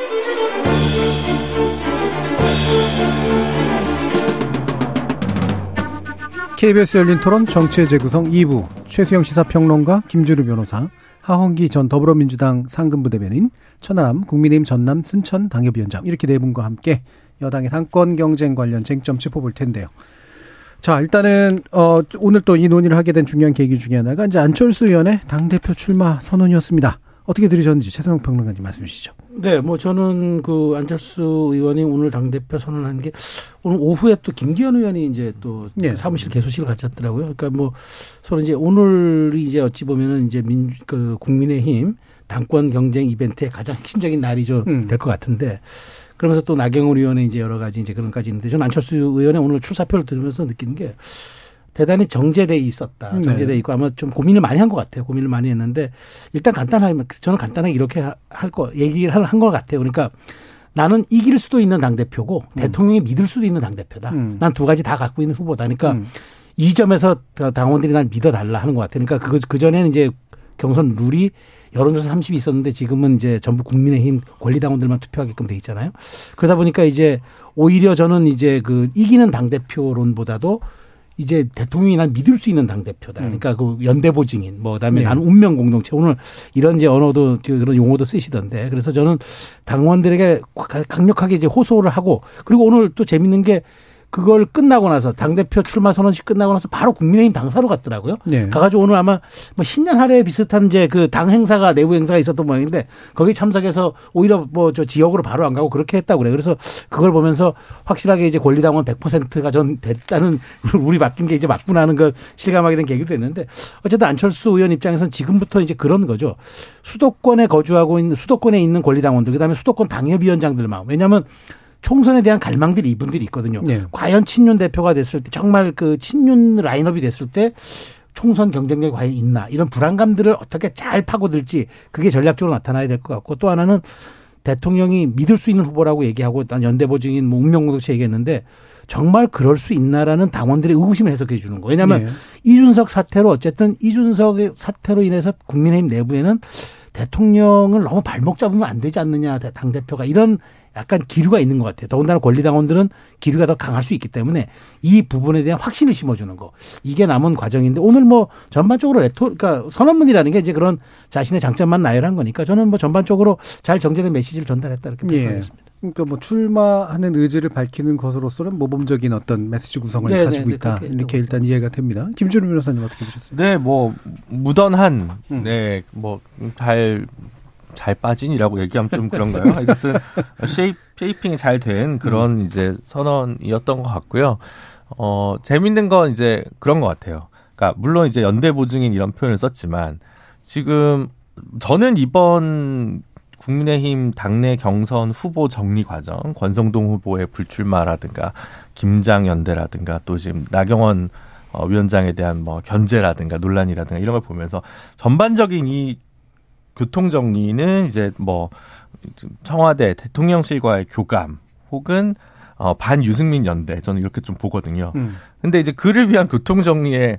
KBS 열린 토론 정치의 재구성 2부 최수영 시사평론가 김주루 변호사 하헌기 전 더불어민주당 상근부 대변인 천하람 국민의힘 전남 순천 당협위원장 이렇게 네 분과 함께 여당의 당권 경쟁 관련 쟁점 짚어볼 텐데요. 자 일단은 어 오늘 또 이 논의를 하게 된 중요한 계기 중에 하나가 이제 안철수 의원의 당 대표 출마 선언이었습니다. 어떻게 들으셨는지 최성영 평론가님 말씀 주시죠. 네, 뭐 저는 그 안철수 의원이 오늘 당 대표 선언한 게 오늘 오후에 또 김기현 의원이 이제 또 네. 사무실 개소식을 갖췄더라고요. 그러니까 뭐 서로 이제 오늘이 이제 어찌 보면은 이제 민주 그 국민의힘 당권 경쟁 이벤트의 가장 핵심적인 날이죠 음. 될것 같은데 그러면서 또 나경원 의원의 이제 여러 가지 이제 그런까지 있는데 저는 안철수 의원의 오늘 출사표를 들으면서 느끼는 게 대단히 정제돼 있었다. 네. 정제돼 있고 아마 좀 고민을 많이 한 것 같아요. 고민을 많이 했는데 일단 간단하게 저는 간단하게 이렇게 할 거 얘기를 한 것 같아요. 그러니까 나는 이길 수도 있는 당 대표고 음. 대통령이 믿을 수도 있는 당 대표다. 음. 난두 가지 다 갖고 있는 후보다. 그러니까 음. 이 점에서 당원들이 날 믿어달라 하는 것 같아요. 그러니까 그, 그 전에는 이제 경선 룰이 여론조사 30이 있었는데 지금은 이제 전부 국민의힘 권리당원들만 투표하게끔 돼 있잖아요. 그러다 보니까 이제 오히려 저는 이제 그 이기는 당 대표론보다도 이제 대통령이 난 믿을 수 있는 당대표다. 음. 그러니까 그 연대보증인, 뭐, 그다음에 네. 나는 운명 공동체. 오늘 이런 이제 언어도 그런 용어도 쓰시던데. 그래서 저는 당원들에게 강력하게 이제 호소를 하고 그리고 오늘 또 재밌는 게 그걸 끝나고 나서 당대표 출마 선언식 끝나고 나서 바로 국민의힘 당사로 갔더라고요. 네. 가가지고 오늘 아마 뭐 신년 할애 비슷한 이제 그 당 행사가 내부 행사가 있었던 모양인데 거기 참석해서 오히려 뭐 저 지역으로 바로 안 가고 그렇게 했다고 그래요. 그래서 그걸 보면서 확실하게 이제 권리당원 100%가 전 됐다는 우리 맡긴 게 이제 맞구나 하는 걸 실감하게 된 계기도 됐는데 어쨌든 안철수 의원 입장에서는 지금부터 이제 그런 거죠. 수도권에 거주하고 있는 수도권에 있는 권리당원들 그다음에 수도권 당협위원장들만 왜냐하면 총선에 대한 갈망들이 이분들이 있거든요. 네. 과연 친윤 대표가 됐을 때 정말 그 친윤 라인업이 됐을 때 총선 경쟁력이 과연 있나 이런 불안감들을 어떻게 잘 파고들지 그게 전략적으로 나타나야 될 것 같고 또 하나는 대통령이 믿을 수 있는 후보라고 얘기하고 난 연대보증인 뭐 운명공동체 얘기했는데 정말 그럴 수 있나라는 당원들의 의구심을 해석해 주는 거. 왜냐하면 네. 이준석 사태로 어쨌든 이준석의 사태로 인해서 국민의힘 내부에는 대통령을 너무 발목 잡으면 안 되지 않느냐 당 대표가 이런 약간 기류가 있는 것 같아요. 더군다나 권리당원들은 기류가 더 강할 수 있기 때문에 이 부분에 대한 확신을 심어주는 거 이게 남은 과정인데 오늘 뭐 전반적으로 레토 그러니까 선언문이라는 게 이제 그런 자신의 장점만 나열한 거니까 저는 뭐 전반적으로 잘 정제된 메시지를 전달했다 이렇게 예. 평가하겠습니다. 예. 그러니까 뭐 출마하는 의지를 밝히는 것으로서는 모범적인 어떤 메시지 구성을 네네, 가지고 네, 있다 이렇게 일단 이해가 됩니다. 김준우 변호사님 어떻게 보셨어요? 네, 뭐 무던한 음. 네뭐잘 잘 빠진이라고 얘기하면 좀 그런가요? 하여튼 쉐입, 쉐이핑이 잘 된 그런 음. 이제 선언이었던 것 같고요. 어, 재밌는 건 이제 그런 것 같아요. 그러니까 물론 이제 연대 보증인 이런 표현을 썼지만 지금 저는 이번 국민의힘 당내 경선 후보 정리 과정, 권성동 후보의 불출마라든가 김장 연대라든가 또 지금 나경원 어, 위원장에 대한 뭐 견제라든가 논란이라든가 이런 걸 보면서 전반적인 이 교통 정리는 이제 뭐 청와대 대통령실과의 교감 혹은 어, 반유승민 연대 저는 이렇게 좀 보거든요. 음. 근데 이제 그를 위한 교통 정리에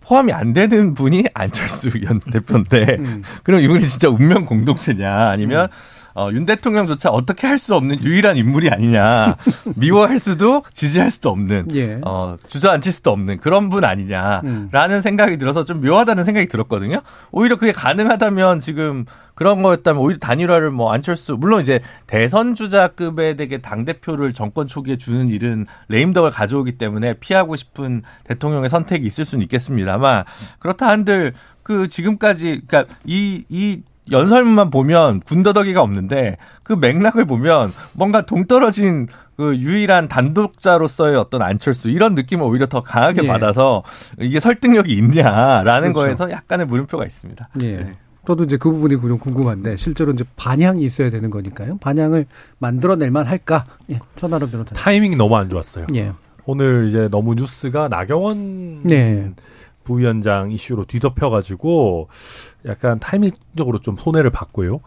포함이 안 되는 분이 안철수 연 대표인데 음. 그럼 이분이 진짜 운명 공동체냐 아니면 음. 어, 윤 대통령조차 어떻게 할 수 없는 유일한 인물이 아니냐. 미워할 수도 지지할 수도 없는, 예. 어, 주저앉힐 수도 없는 그런 분 아니냐라는 생각이 들어서 좀 묘하다는 생각이 들었거든요. 오히려 그게 가능하다면 지금 그런 거였다면 오히려 단일화를 뭐 안철수 물론 이제 대선 주자급에 되게 당 대표를 정권 초기에 주는 일은 레임덕을 가져오기 때문에 피하고 싶은 대통령의 선택이 있을 수는 있겠습니다만 그렇다 한들 그 지금까지 그러니까 이이 연설문만 보면 군더더기가 없는데 그 맥락을 보면 뭔가 동떨어진 그 유일한 단독자로서의 어떤 안철수 이런 느낌을 오히려 더 강하게 예. 받아서 이게 설득력이 있냐라는 그렇죠. 거에서 약간의 물음표가 있습니다. 예. 네. 저도 이제 그 부분이 좀 궁금한데 실제로 이제 반향이 있어야 되는 거니까요. 반향을 만들어낼 만 할까? 예. 천하람 변호사님. 타이밍이 너무 안 좋았어요. 예. 오늘 이제 너무 뉴스가 나경원 네. 부위원장 이슈로 뒤덮여가지고 약간 타이밍적으로 좀 손해를 봤고요.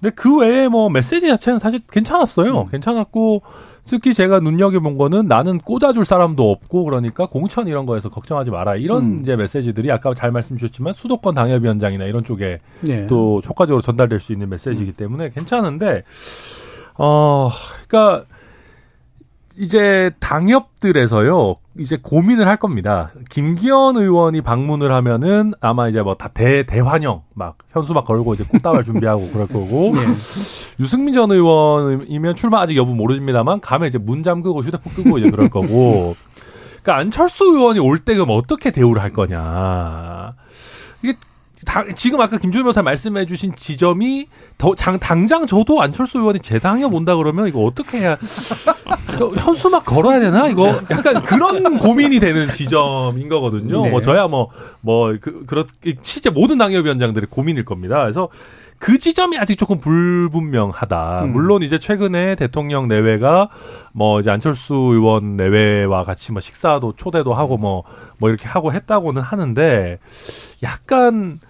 근데 그 외에 뭐 메시지 자체는 사실 괜찮았어요. 음. 괜찮았고 특히 제가 눈여겨본 거는 나는 꽂아줄 사람도 없고 그러니까 공천 이런 거에서 걱정하지 마라 이런 음. 이제 메시지들이 아까 잘 말씀 주셨지만 수도권 당협위원장이나 이런 쪽에 예. 또 효과적으로 전달될 수 있는 메시지이기 때문에 괜찮은데 어 그러니까 이제 당협들에서요 이제 고민을 할 겁니다. 김기현 의원이 방문을 하면은 아마 이제 뭐 다 대 대환영 막 현수 막 걸고 이제 꽃다발 준비하고 그럴 거고 예. 유승민 전 의원이면 출마 아직 여부 모르십니다만 가면 이제 문 잠그고 휴대폰 끄고 이제 그럴 거고 그러니까 안철수 의원이 올 때 그럼 어떻게 대우를 할 거냐 이게 다, 지금 아까 김준호 변호사 말씀해주신 지점이 더 장, 당장 저도 안철수 의원이 재당에 온다 그러면 이거 어떻게 해야 저 현수막 걸어야 되나 이거 약간 그런 고민이 되는 지점인 거거든요. 네. 뭐 저야 뭐 뭐그 그렇 실제 모든 당협위원장들의 고민일 겁니다. 그래서 그 지점이 아직 조금 불분명하다. 음. 물론 이제 최근에 대통령 내외가 뭐 이제 안철수 의원 내외와 같이 뭐 식사도 초대도 하고 뭐뭐 이렇게 하고 했다고는 하는데 약간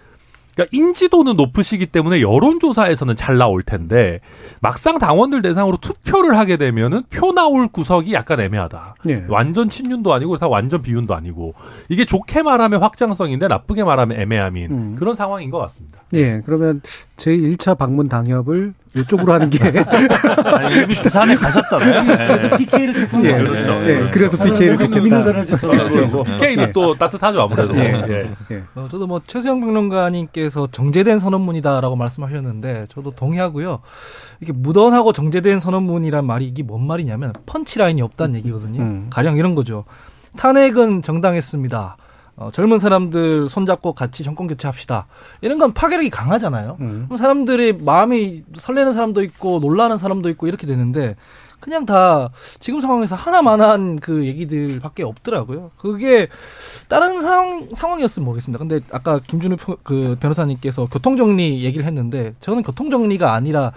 그러니까 인지도는 높으시기 때문에 여론조사에서는 잘 나올 텐데 막상 당원들 대상으로 투표를 하게 되면은 표 나올 구석이 약간 애매하다. 예. 완전 친윤도 아니고 다 완전 비윤도 아니고 이게 좋게 말하면 확장성인데 나쁘게 말하면 애매함인 음. 그런 상황인 것 같습니다. 예. 그러면 제 1차 방문 당협을 이쪽으로 하는 게 아니, 이미 부산에 가셨잖아요. 그래서 PK를 택한 예. 거예요. 그렇죠. 예. 그래서 PK를 고민을 택했다. 달아줬더라고요. PK는 또 따뜻하죠 아무래도. 예. 예. 예. 어, 저도 뭐 최수영 평론가님께서 정제된 선언문이다라고 말씀하셨는데 저도 동의하고요. 이게 무던하고 정제된 선언문이란 말이 이게 뭔 말이냐면 펀치라인이 없다는 얘기거든요. 음. 가령 이런 거죠. 탄핵은 정당했습니다. 어, 젊은 사람들 손잡고 같이 정권 교체합시다. 이런 건 파괴력이 강하잖아요. 음. 그럼 사람들이 마음이 설레는 사람도 있고 놀라는 사람도 있고 이렇게 되는데 그냥 다 지금 상황에서 하나만한 그 얘기들밖에 없더라고요. 그게 다른 상황 상황이었으면 모르겠습니다. 근데 아까 김준우 표- 그 변호사님께서 교통 정리 얘기를 했는데 저는 교통 정리가 아니라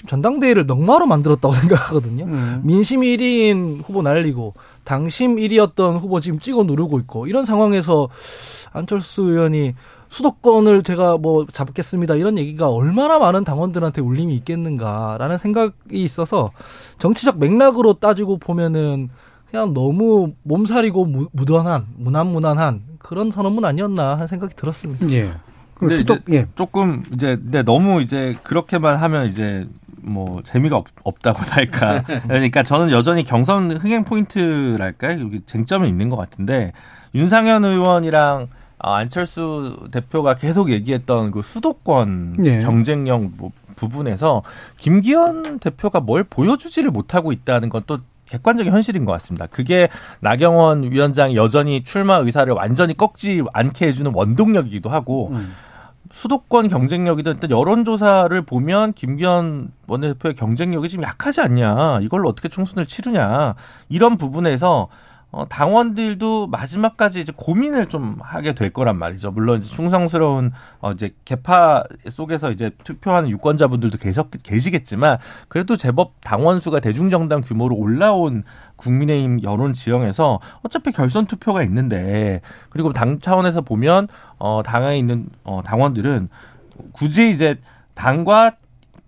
지금 전당대회를 넉마로 만들었다고 생각하거든요. 음. 민심 1위인 후보 날리고 당심 1위였던 후보 지금 찍어 누르고 있고 이런 상황에서 안철수 의원이 수도권을 제가 뭐 잡겠습니다 이런 얘기가 얼마나 많은 당원들한테 울림이 있겠는가라는 생각이 있어서 정치적 맥락으로 따지고 보면은 그냥 너무 몸살이고 무, 무던한 무난무난한 그런 선언문 아니었나 하는 생각이 들었습니다. 예. 근데 수도 예. 조금 이제 근데 너무 이제 그렇게만 하면 이제 뭐 재미가 없, 없다고 할까. 그러니까 저는 여전히 경선 흥행 포인트랄까요? 여기 쟁점이 있는 것 같은데 윤상현 의원이랑 아, 안철수 대표가 계속 얘기했던 그 수도권 예. 경쟁력 뭐 부분에서 김기현 대표가 뭘 보여주지를 못하고 있다는 건 또 객관적인 현실인 것 같습니다. 그게 나경원 위원장이 여전히 출마 의사를 완전히 꺾지 않게 해주는 원동력이기도 하고 음. 수도권 경쟁력이든 일단 여론조사를 보면 김기현 원내대표의 경쟁력이 좀 약하지 않냐. 이걸로 어떻게 총선을 치르냐. 이런 부분에서 어, 당원들도 마지막까지 이제 고민을 좀 하게 될 거란 말이죠. 물론 이제 충성스러운 어, 이제 개파 속에서 이제 투표하는 유권자분들도 계속 계시겠지만 그래도 제법 당원 수가 대중정당 규모로 올라온 국민의힘 여론 지형에서 어차피 결선 투표가 있는데 그리고 당 차원에서 보면 어 당에 있는 어 당원들은 굳이 이제 당과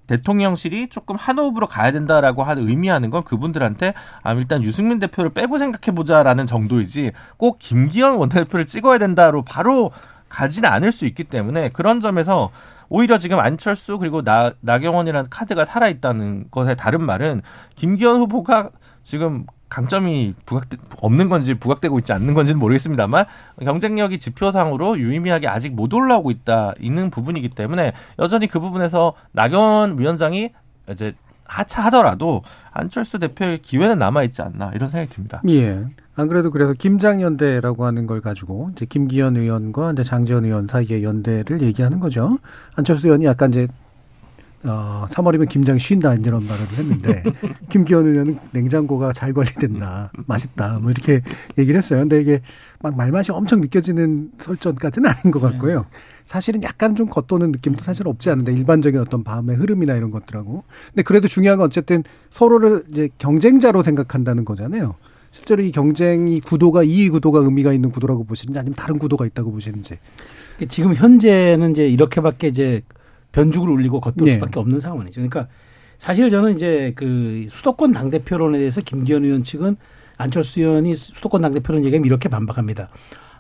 대통령실이 조금 한 호흡으로 가야 된다라고 하는 의미하는 건 그분들한테 아 일단 유승민 대표를 빼고 생각해 보자라는 정도이지 꼭 김기현 원내대표를 찍어야 된다로 바로 가지는 않을 수 있기 때문에 그런 점에서 오히려 지금 안철수 그리고 나, 나경원이라는 카드가 살아있다는 것의 다른 말은 김기현 후보가 지금 강점이 부각 없는 건지 부각되고 있지 않는 건지는 모르겠습니다만 경쟁력이 지표상으로 유의미하게 아직 못 올라오고 있다 있는 부분이기 때문에 여전히 그 부분에서 나경원 위원장이 이제 하차하더라도 안철수 대표의 기회는 남아 있지 않나 이런 생각이 듭니다. 예. 안 그래도 그래서 김장연대라고 하는 걸 가지고 이제 김기현 의원과 이제 장재현 의원 사이의 연대를 얘기하는 거죠. 안철수 의원이 약간 이제 어, 3월이면 김장 쉰다 이런 말을 했는데 김기현 의원은 냉장고가 잘 관리된다, 맛있다 뭐 이렇게 얘기를 했어요. 근데 이게 막 말맛이 엄청 느껴지는 설전까지는 아닌 것 같고요. 사실은 약간 좀 겉도는 느낌도 사실 없지 않은데 일반적인 어떤 밤의 흐름이나 이런 것들하고. 근데 그래도 중요한 건 어쨌든 서로를 이제 경쟁자로 생각한다는 거잖아요. 실제로 이 경쟁이 구도가 이 구도가 의미가 있는 구도라고 보시는지 아니면 다른 구도가 있다고 보시는지. 지금 현재는 이제 이렇게밖에 이제 변죽을 울리고 겉돌 네. 수밖에 없는 상황이죠. 그러니까 사실 저는 이제 그 수도권 당대표론에 대해서 김기현 의원 측은 안철수 의원이 수도권 당대표론 얘기하면 이렇게 반박합니다.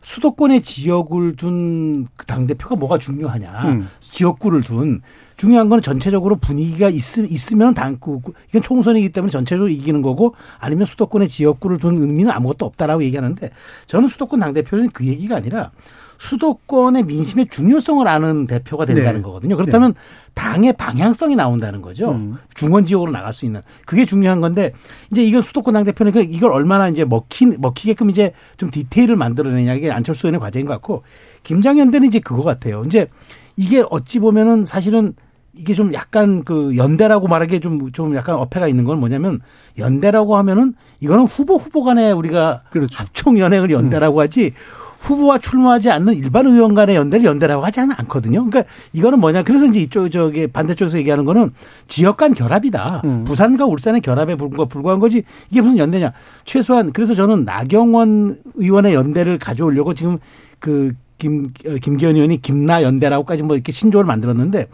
수도권의 지역을 둔그 당대표가 뭐가 중요하냐. 음. 지역구를 둔. 중요한 건 전체적으로 분위기가 있, 있으면 당, 그, 그, 이건 총선이기 때문에 전체적으로 이기는 거고 아니면 수도권의 지역구를 둔 의미는 아무것도 없다라고 얘기하는데 저는 수도권 당대표는 그 얘기가 아니라 수도권의 민심의 중요성을 아는 대표가 된다는 네. 거거든요. 그렇다면 당의 방향성이 나온다는 거죠. 음. 중원 지역으로 나갈 수 있는 그게 중요한 건데 이제 이건 수도권 당 대표는 이걸 얼마나 이제 먹히 먹히게끔 이제 좀 디테일을 만들어내냐 이게 안철수 의원의 과제인 것 같고 김장연대는 이제 그거 같아요. 이제 이게 어찌 보면은 사실은 이게 좀 약간 그 연대라고 말하기에 좀, 좀 약간 어폐가 있는 건 뭐냐면 연대라고 하면은 이거는 후보 후보 간에 우리가 그렇죠. 합총 연행을 연대라고 하지 후보와 출마하지 않는 일반 의원 간의 연대를 연대라고 하지 않- 않거든요. 그러니까 이거는 뭐냐. 그래서 이제 이쪽, 저기 반대쪽에서 얘기하는 거는 지역 간 결합이다. 음. 부산과 울산의 결합에 불과- 불과한 거지 이게 무슨 연대냐. 최소한 그래서 저는 나경원 의원의 연대를 가져오려고 지금 그 김, 어, 김기현 의원이 김나 연대라고까지 뭐 이렇게 신조어를 만들었는데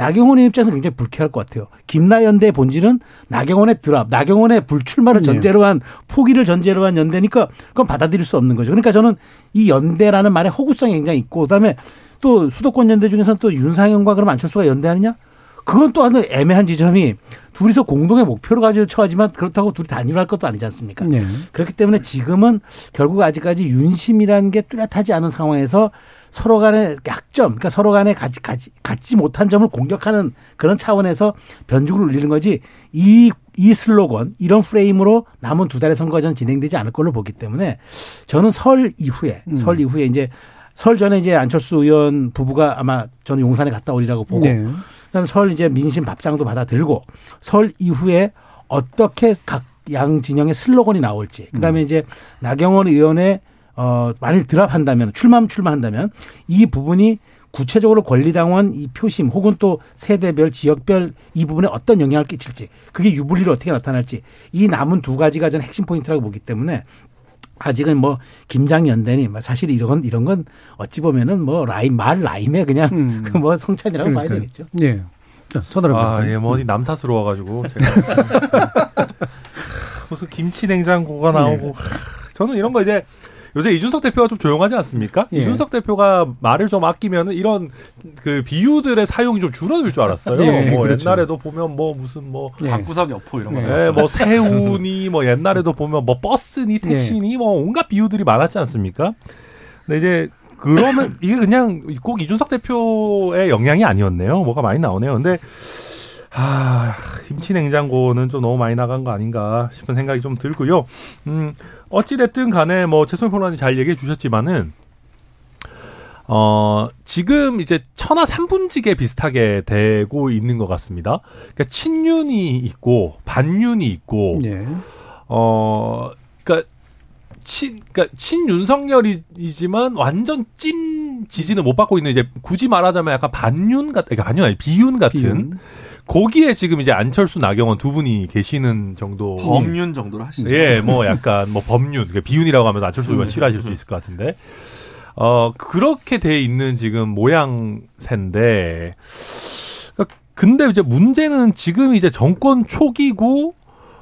나경원의 입장에서 굉장히 불쾌할 것 같아요. 김나 연대의 본질은 나경원의 드랍, 나경원의 불출마를 네. 전제로 한 포기를 전제로 한 연대니까 그건 받아들일 수 없는 거죠. 그러니까 저는 이 연대라는 말의 허구성이 굉장히 있고 그다음에 또 수도권 연대 중에서는 또 윤상현과 그럼 안철수가 연대하느냐? 그건 또 하나 애매한 지점이 둘이서 공동의 목표를 가지고 처하지만 그렇다고 둘이 단일화할 것도 아니지 않습니까? 네. 그렇기 때문에 지금은 결국 아직까지 윤심이라는 게 뚜렷하지 않은 상황에서 서로 간의 약점, 그러니까 서로 간에 갖지, 갖지, 갖지 못한 점을 공격하는 그런 차원에서 변죽을 울리는 거지 이, 이 슬로건, 이런 프레임으로 남은 두 달의 저는 진행되지 않을 걸로 보기 때문에 저는 설 이후에, 음. 설 이후에 이제 설 전에 이제 안철수 의원 부부가 아마 저는 용산에 갔다 오리라고 보고 네. 그다음에 설 이제 민심 밥상도 받아들고 설 이후에 어떻게 각 양 진영의 슬로건이 나올지 그다음에 이제 나경원 의원의 어 만일 드랍한다면 출마하면 출마한다면 이 부분이 구체적으로 권리당원 이 표심 혹은 또 세대별 지역별 이 부분에 어떤 영향을 끼칠지 그게 유불리로 어떻게 나타날지 이 남은 두 가지가 저는 핵심 포인트라고 보기 때문에 아직은 뭐 김장 연대니 뭐 사실 이런 건 이런 건 어찌 보면은 뭐 라임 말 라임에 그냥 음. 그뭐 성찬이라고 봐야 그러니까요. 되겠죠. 예. 자, 서다른 아, 예, 뭐, 어디 남사스러 워가지고, 제가. 무슨 김치 냉장고가 나오고. 하, 저는 이런 거 이제, 요새 이준석 대표가 좀 조용하지 않습니까? 예. 이준석 대표가 말을 좀 아끼면은 이런 그 비유들의 사용이 좀 줄어들 줄 알았어요. 예, 뭐 그렇죠. 옛날에도 보면 뭐 무슨 뭐 예. 방구석 여포 이런 거. 네. 예, 뭐 새우니 뭐 옛날에도 보면 뭐 버스니 택시니 뭐 온갖 비유들이 많았지 않습니까? 근데 이제 그러면 이게 그냥 꼭 이준석 대표의 영향이 아니었네요. 뭐가 많이 나오네요. 근데 아, 김치 냉장고는 좀 너무 많이 나간 거 아닌가 싶은 생각이 좀 들고요. 음, 어찌됐든 간에 뭐 최소영 평론가님 잘 얘기해 주셨지만은 어, 지금 이제 천하 삼분지게 비슷하게 되고 있는 것 같습니다. 그러니까 친윤이 있고 반윤이 있고 예. 어, 그러니까 친, 그러니까 친윤석열이지만 완전 찐 지지는 못 받고 있는 이제 굳이 말하자면 약간 반윤 같, 그러니까 반윤 아니 비윤 같은 비윤. 거기에 지금 이제 안철수 나경원 두 분이 계시는 정도. 범윤 정도로 하시죠. 예, 뭐 약간 뭐 법륜, 그러니까 비윤이라고 하면 안철수 의원 싫어하실 수 있을 것 같은데. 어, 그렇게 돼 있는 지금 모양새인데. 그러니까 근데 이제 문제는 지금 이제 정권 초기고,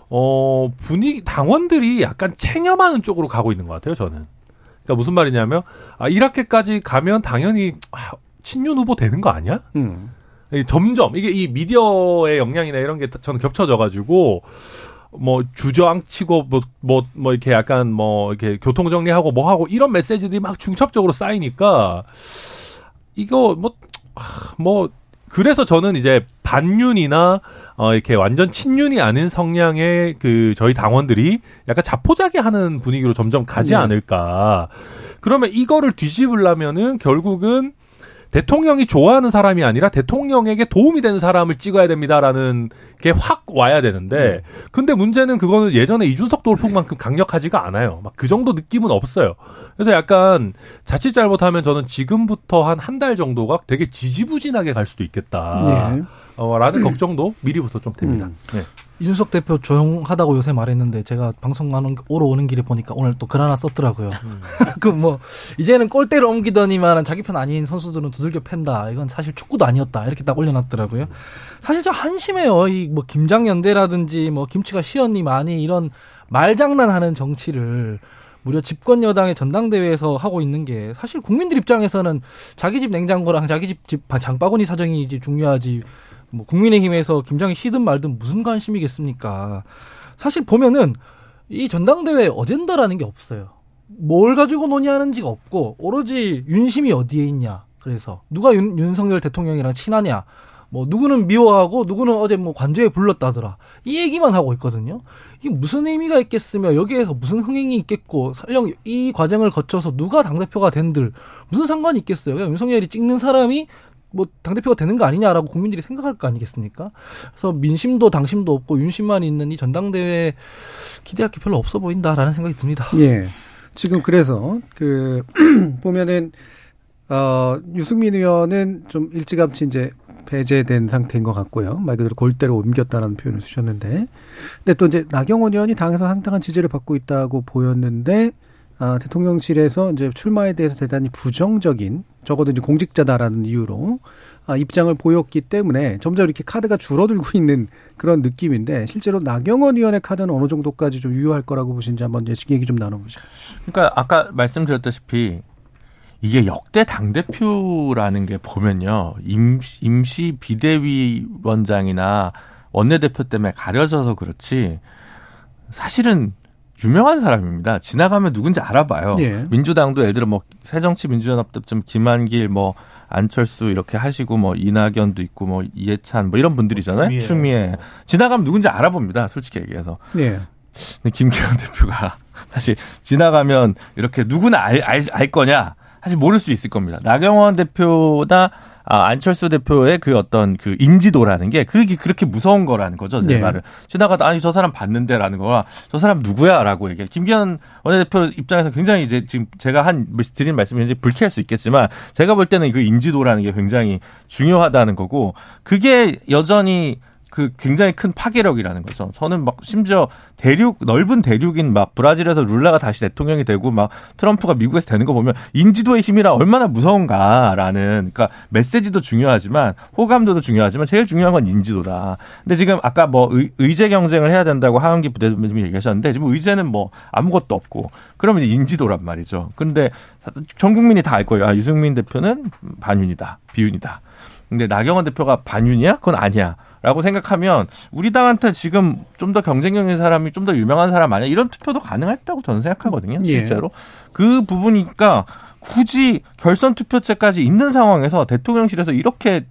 어, 분위기, 당원들이 약간 체념하는 쪽으로 가고 있는 것 같아요, 저는. 그러니까 무슨 말이냐면 아 이렇게까지 가면 당연히 아, 친윤 후보 되는 거 아니야? 음. 점점 이게 이 미디어의 영향이나 이런 게 저는 겹쳐져 가지고 뭐 주저앉히고 뭐 뭐 뭐 뭐 이렇게 약간 뭐 이렇게 교통 정리하고 뭐 하고 이런 메시지들이 막 중첩적으로 쌓이니까 이거 뭐뭐 뭐 그래서 저는 이제 반윤이나 어 이렇게 완전 친윤이 아닌 성향의 그 저희 당원들이 약간 자포자기 하는 분위기로 점점 가지 네. 않을까. 그러면 이거를 뒤집으려면은 결국은 대통령이 좋아하는 사람이 아니라 대통령에게 도움이 되는 사람을 찍어야 됩니다라는 게 확 와야 되는데 근데 문제는 그거는 예전에 이준석 돌풍만큼 강력하지가 않아요. 막 그 정도 느낌은 없어요. 그래서 약간 자칫 잘못하면 저는 지금부터 한 한 달 정도가 되게 지지부진하게 갈 수도 있겠다. 네. 어, 라는 걱정도 미리부터 좀 됩니다. 음. 네. 이준석 대표 조용하다고 요새 말했는데 제가 방송 가는 오러 오는 길에 보니까 오늘 또 글 하나 썼더라고요. 그뭐 이제는 골대를 옮기더니만 자기 편 아닌 선수들은 두들겨 팬다. 이건 사실 축구도 아니었다. 이렇게 딱 올려놨더라고요. 사실 좀 한심해요. 이 뭐 김장연대라든지 뭐 김치가 시언니 많이 이런 말장난하는 정치를 무려 집권 여당의 전당대회에서 하고 있는 게 사실 국민들 입장에서는 자기 집 냉장고랑 자기 집, 집 장바구니 사정이 이제 중요하지 뭐 국민의힘에서 김장이 쉬든 말든 무슨 관심이겠습니까? 사실 보면은 이 전당대회 어젠다라는 게 없어요. 뭘 가지고 논의하는 지가 없고 오로지 윤심이 어디에 있냐. 그래서 누가 윤, 윤석열 대통령이랑 친하냐. 뭐 누구는 미워하고 누구는 어제 뭐 관저에 불렀다더라. 이 얘기만 하고 있거든요. 이게 무슨 의미가 있겠으며 여기에서 무슨 흥행이 있겠고 설령 이 과정을 거쳐서 누가 당 대표가 된들 무슨 상관이 있겠어요. 그냥 윤석열이 찍는 사람이 뭐 당대표가 되는 거 아니냐라고 국민들이 생각할 거 아니겠습니까? 그래서 민심도 당심도 없고 윤심만 있는 이 전당대회 기대할 게 별로 없어 보인다라는 생각이 듭니다. 예. 지금 그래서 그 보면은 어 유승민 의원은 좀 일찌감치 이제 배제된 상태인 것 같고요. 말 그대로 골대로 옮겼다라는 표현을 쓰셨는데, 근데 또 이제 나경원 의원이 당에서 상당한 지지를 받고 있다고 보였는데, 아, 대통령실에서 이제 출마에 대해서 대단히 부정적인 적어도 이제 공직자다라는 이유로 아, 입장을 보였기 때문에 점점 이렇게 카드가 줄어들고 있는 그런 느낌인데 실제로 나경원 의원의 카드는 어느 정도까지 좀 유효할 거라고 보시는지 한번 얘기 좀 나눠보죠. 그러니까 아까 말씀드렸다시피 이게 역대 당 대표라는 게 보면요. 임시, 임시 비대위원장이나 원내대표 때문에 가려져서 그렇지 사실은 유명한 사람입니다. 지나가면 누군지 알아봐요. 예. 민주당도 예를 들어 뭐 새정치민주연합 때좀 김한길 뭐 안철수 이렇게 하시고 뭐 이낙연도 있고 뭐 이해찬 뭐 이런 분들이잖아요. 추미애. 추미애. 지나가면 누군지 알아봅니다. 솔직히 얘기해서. 예. 근데 김기현 대표가 사실 지나가면 이렇게 누구나 알, 알, 알 거냐 사실 모를 수 있을 겁니다. 나경원 대표나 아, 안철수 대표의 그 어떤 그 인지도라는 게 그렇게 그렇게 무서운 거라는 거죠. 제 네. 말은 지나가다 아니 저 사람 봤는데라는 거와 저 사람 누구야라고 얘기해. 김기현 원내대표 입장에서 굉장히 이제 지금 제가 한 드린 말씀이 이제 불쾌할 수 있겠지만 제가 볼 때는 그 인지도라는 게 굉장히 중요하다는 거고 그게 여전히 그 굉장히 큰 파괴력이라는 거죠. 저는 막 심지어 대륙 넓은 대륙인 막 브라질에서 룰라가 다시 대통령이 되고 막 트럼프가 미국에서 되는 거 보면 인지도의 힘이라 얼마나 무서운가라는 그러니까 메시지도 중요하지만 호감도도 중요하지만 제일 중요한 건 인지도다. 근데 지금 아까 뭐 의, 의제 경쟁을 해야 된다고 하은기 부대표님이 얘기하셨는데 지금 의제는 뭐 아무것도 없고 그러면 이제 인지도란 말이죠. 그런데 전 국민이 다 알 거예요. 아, 유승민 대표는 반윤이다. 비윤이다. 근데 나경원 대표가 반윤이야? 그건 아니야. 라고 생각하면 우리 당한테 지금 좀 더 경쟁력 있는 사람이 좀 더 유명한 사람 아니야 이런 투표도 가능했다고 저는 생각하거든요 예. 실제로 그 부분이니까 굳이 결선 투표제까지 있는 상황에서 대통령실에서 이렇게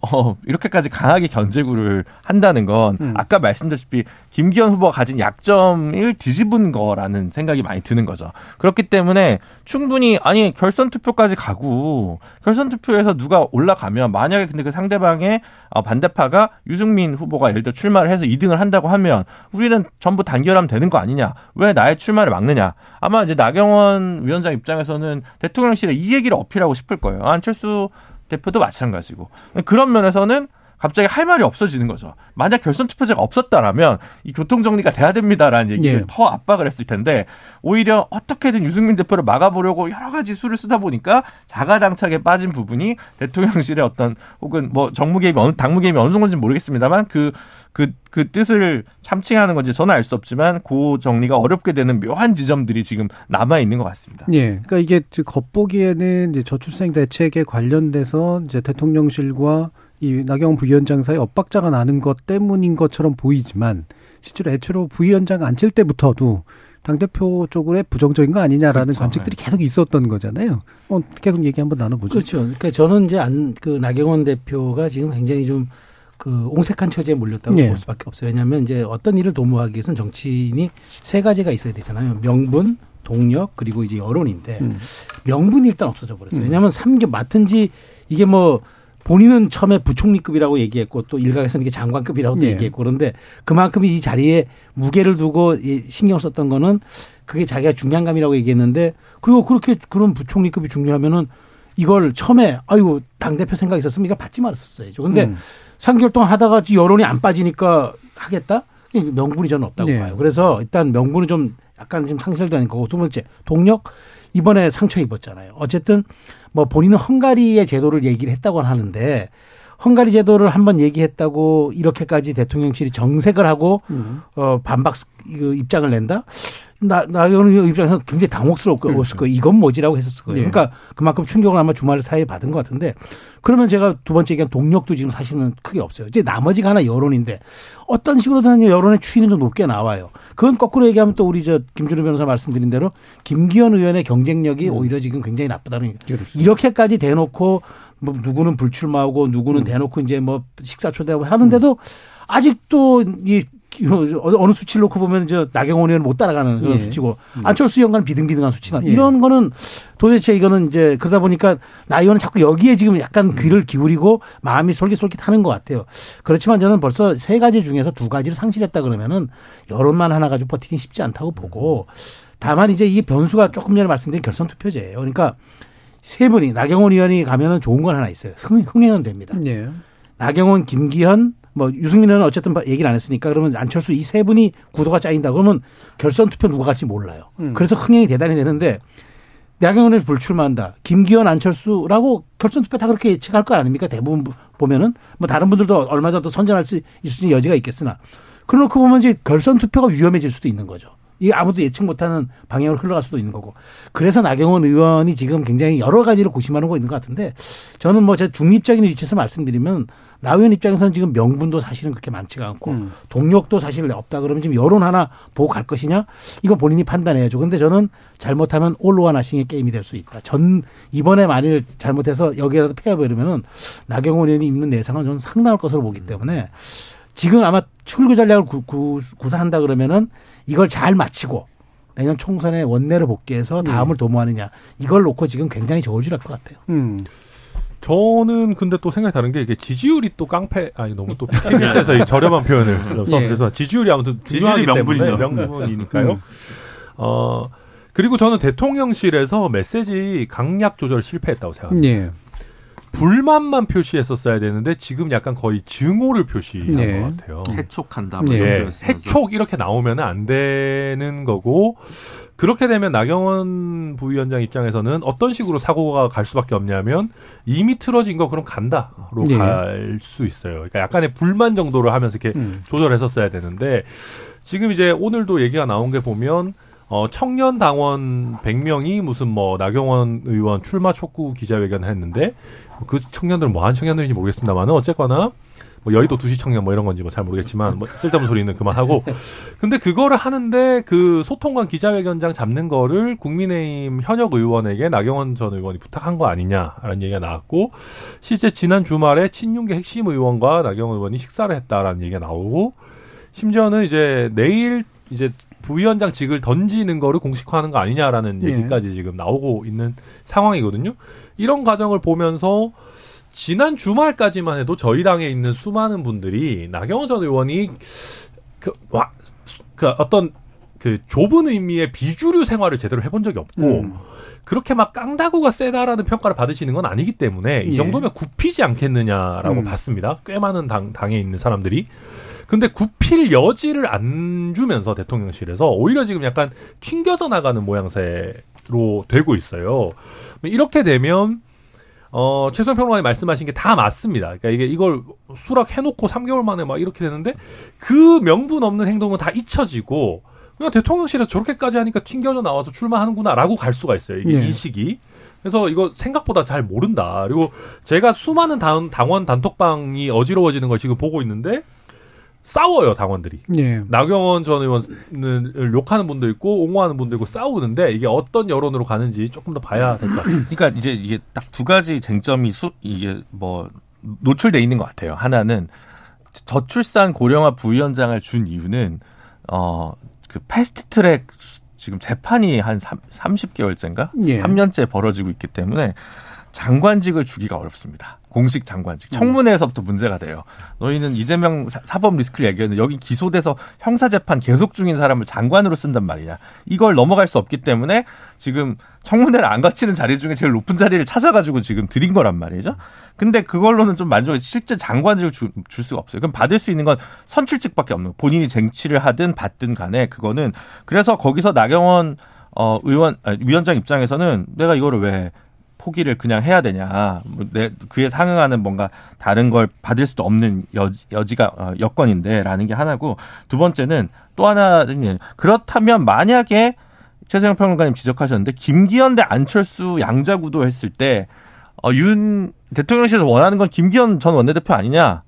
어, 이렇게까지 강하게 견제구를 한다는 건 음. 아까 말씀드렸다시피 김기현 후보가 가진 약점을 뒤집은 거라는 생각이 많이 드는 거죠. 그렇기 때문에 충분히 아니 결선 투표까지 가고 결선 투표에서 누가 올라가면 만약에 근데 그 상대방의 어, 반대파가 유승민 후보가 예를 들어 출마를 해서 2등을 한다고 하면 우리는 전부 단결하면 되는 거 아니냐? 왜 나의 출마를 막느냐? 아마 이제 나경원 위원장 입장에서는 대통령실에 이 얘기를 어필하고 싶을 거예요. 안철수 대표도 마찬가지고. 그런 면에서는 갑자기 할 말이 없어지는 거죠. 만약 결선 투표제가 없었다라면 이 교통 정리가 돼야 됩니다라는 얘기를 예. 더 압박을 했을 텐데 오히려 어떻게든 유승민 대표를 막아보려고 여러 가지 수를 쓰다 보니까 자가당착에 빠진 부분이 대통령실의 어떤 혹은 뭐 정무 개입이 어느 당무 개입이 어느 정도인지 는 모르겠습니다만 그 그, 그 뜻을 참칭하는 건지 저는 알 수 없지만 그 정리가 어렵게 되는 묘한 지점들이 지금 남아 있는 것 같습니다. 예. 그러니까 이게 겉보기에는 이제 저출생 대책에 관련돼서 이제 대통령실과 이 나경원 부위원장 사이 엇박자가 나는 것 때문인 것처럼 보이지만 실제로 애초로 부위원장 앉힐 때부터도 당대표 쪽으로 부정적인 거 아니냐라는 그렇죠. 관측들이 계속 있었던 거잖아요. 어, 계속 얘기 한번 나눠보죠. 그렇죠. 그러니까 저는 이제 안, 그 나경원 대표가 지금 굉장히 좀 그 옹색한 처지에 몰렸다고 예. 볼 수밖에 없어요. 왜냐하면 이제 어떤 일을 도모하기 위해서는 정치인이 세 가지가 있어야 되잖아요. 명분, 동력, 그리고 이제 여론인데 음. 명분이 일단 없어져 버렸어요. 왜냐하면 삼개 맡은 지 이게 뭐 본인은 처음에 부총리급이라고 얘기했고 또 일각에서는 이게 장관급이라고도 예. 얘기했고 그런데 그만큼 이 자리에 무게를 두고 이 신경 썼던 거는 그게 자기가 중량감이라고 얘기했는데 그리고 그렇게 그런 부총리급이 중요하면은 이걸 처음에 아이고 당대표 생각이 있었으면 이거 받지 말았었어야죠. 근데 음. 3개월 동안 하다가 여론이 안 빠지니까 하겠다? 명분이 저는 없다고 네. 봐요. 그래서 일단 명분은 좀 약간 지금 상실되는 거고 두 번째 동력 이번에 상처 입었잖아요. 어쨌든 뭐 본인은 헝가리의 제도를 얘기를 했다고 하는데 헝가리 제도를 한번 얘기했다고 이렇게까지 대통령실이 정색을 하고 음. 어 반박 그 입장을 낸다. 나 나경원 입장에서 굉장히 그렇죠. 거예요. 이건 뭐지라고 했었을 거예요. 예. 그러니까 그만큼 충격을 아마 주말 사이에 받은 것 같은데 그러면 제가 두 번째 얘기한 동력도 지금 사실은 크게 없어요. 이제 나머지가 하나 여론인데 어떤 식으로든 여론의 추이는 좀 높게 나와요. 그건 거꾸로 얘기하면 또 우리 저 김준우 변호사 말씀드린 대로 김기현 의원의 경쟁력이 오히려 지금 굉장히 나쁘다는. 그렇습니다. 이렇게까지 대놓고 뭐 누구는 불출마하고 누구는 대놓고 이제 뭐 식사 초대하고 하는데도 아직도 이 어느 수치를 놓고 보면 저 나경원 의원 못 따라가는 그런 예. 수치고 안철수 의원과는 비등비등한 수치나 예. 이런 거는 도대체 이거는 이제 그러다 보니까 나 의원은 자꾸 여기에 지금 약간 귀를 기울이고 마음이 솔깃솔깃하는 것 같아요. 그렇지만 저는 벌써 세 가지 중에서 두 가지를 상실했다 그러면은 여론만 하나 가지고 버티기 쉽지 않다고 보고 다만 이제 이 변수가 조금 전에 말씀드린 결선 투표제예요. 그러니까 세 분이 나경원 의원이 가면은 좋은 건 하나 있어요. 흥- 흥행은 됩니다. 예. 나경원, 김기현, 뭐 유승민 의원은 어쨌든 얘기를 안 했으니까 그러면 안철수 이 세 분이 구도가 짜인다 그러면 결선 투표 누가 갈지 몰라요. 음. 그래서 흥행이 대단히 되는데 나경원이 불출마한다. 김기현, 안철수라고 결선 투표 다 그렇게 예측할 거 아닙니까? 대부분 보면은 뭐 다른 분들도 얼마 전도 선전할 수 있을 여지가 있겠으나 그러놓고 보면 이제 결선 투표가 위험해질 수도 있는 거죠. 이게 아무도 예측 못하는 방향으로 흘러갈 수도 있는 거고. 그래서 나경원 의원이 지금 굉장히 여러 가지를 고심하는 거 있는 것 같은데 저는 뭐 제 중립적인 위치에서 말씀드리면 나 의원 입장에서는 지금 명분도 사실은 그렇게 많지가 않고 음. 동력도 사실 없다 그러면 지금 여론 하나 보고 갈 것이냐 이건 본인이 판단해야죠. 근데 저는 잘못하면 올로와 나싱의 게임이 될 수 있다. 전 이번에 만일 잘못해서 여기라도 패해버리면은 나경원 의원이 입는 내상은 저는 상당할 것으로 보기 때문에 지금 아마 출구 전략을 구, 구, 구사한다 그러면은 이걸 잘 마치고 내년 총선에 원내를 복귀해서 다음을 도모하느냐 이걸 놓고 지금 굉장히 저울질할 것 같아요. 음. 저는 근데 또 생각이 다른 게 이게 지지율이 또 깡패 아니 너무 또 KBS에서 이 저렴한 표현을 써서 예. 그래서 지지율이 아무튼 중요하기 지지율이 명분이죠. 명분이니까요. 음. 어 그리고 저는 대통령실에서 메시지 강약 조절 실패했다고 생각합니다. 예. 불만만 표시했었어야 되는데 지금 약간 거의 증오를 표시한 네. 것 같아요. 해촉한다. 예. 뭐 표현 쓰면서. 해촉 이렇게 나오면 안 되는 거고 그렇게 되면 나경원 부위원장 입장에서는 어떤 식으로 사고가 갈 수밖에 없냐면 이미 틀어진 거 그럼 간다로 예. 갈수 있어요. 그러니까 약간의 불만 정도로 하면서 이렇게 음. 조절했었어야 되는데 지금 이제 오늘도 얘기가 나온 게 보면 어 청년 당원 100명이 무슨 뭐 나경원 의원 출마 촉구 기자회견을 했는데 그 청년들은 뭐한 청년들인지 모르겠습니다만은 어쨌거나 뭐 여의도 두시 청년 뭐 이런 건지 뭐 잘 모르겠지만 뭐 쓸데없는 소리는 그만하고. 근데 그거를 하는데 그 소통관 기자회견장 잡는 거를 국민의힘 현역 의원에게 나경원 전 의원이 부탁한 거 아니냐라는 얘기가 나왔고 실제 지난 주말에 친윤계 핵심 의원과 나경원 의원이 식사를 했다라는 얘기가 나오고 심지어는 이제 내일 이제 부위원장직을 던지는 거를 공식화하는 거 아니냐라는 예. 얘기까지 지금 나오고 있는 상황이거든요. 이런 과정을 보면서 지난 주말까지만 해도 저희 당에 있는 수많은 분들이 나경원 전 의원이 그, 와, 그 어떤 그 좁은 의미의 비주류 생활을 제대로 해본 적이 없고 음. 그렇게 막 깡다구가 세다라는 평가를 받으시는 건 아니기 때문에 이 예. 정도면 굽히지 않겠느냐라고 음. 봤습니다. 꽤 많은 당, 당에 있는 사람들이. 근데 굽힐 여지를 안 주면서 대통령실에서 오히려 지금 약간 튕겨져 나가는 모양새로 되고 있어요. 이렇게 되면 어, 최선 평론가님 말씀하신 게 다 맞습니다. 그러니까 이게 이걸 수락해놓고 3개월 만에 막 이렇게 되는데 그 명분 없는 행동은 다 잊혀지고 그냥 대통령실에서 저렇게까지 하니까 튕겨져 나와서 출마하는구나라고 갈 수가 있어요. 이게 예. 인식이. 그래서 이거 생각보다 잘 모른다. 그리고 제가 수많은 당, 당원 단톡방이 어지러워지는 걸 지금 보고 있는데 싸워요 당원들이. 예. 나경원 전 의원을 욕하는 분도 있고 옹호하는 분도 있고 싸우는데 이게 어떤 여론으로 가는지 조금 더 봐야 될 것 같습니다. 그러니까 이제 이게 딱 두 가지 쟁점이 수 이게 뭐 노출돼 있는 것 같아요. 하나는 저출산 고령화 부위원장을 준 이유는 어그 패스트트랙 지금 재판이 한 3, 30개월째인가? 예. 3년째 벌어지고 있기 때문에 장관직을 주기가 어렵습니다. 공식 장관직. 청문회에서부터 문제가 돼요. 너희는 이재명 사- 사법 리스크를 얘기했는데 여기 기소돼서 형사재판 계속 중인 사람을 장관으로 쓴단 말이야. 이걸 넘어갈 수 없기 때문에 지금 청문회를 안 거치는 자리 중에 제일 높은 자리를 찾아가지고 지금 드린 거란 말이죠. 근데 그걸로는 좀 만족해. 실제 장관직을 주- 줄 수가 없어요. 그럼 받을 수 있는 건 선출직밖에 없는 거예요. 본인이 쟁취를 하든 받든 간에 그거는 그래서 거기서 나경원 어 의원 아니, 위원장 입장에서는 내가 이거를 왜 포기를 그냥 해야 되냐. 뭐 내, 그에 상응하는 뭔가 다른 걸 받을 수도 없는 여지, 여지가, 어, 여건인데, 라는 게 하나고, 두 번째는 또 하나는, 그렇다면 만약에 최세영 평론가님 지적하셨는데, 김기현 대 안철수 양자 구도 했을 때, 어, 윤 대통령실에서 원하는 건 김기현 전 원내대표 아니냐?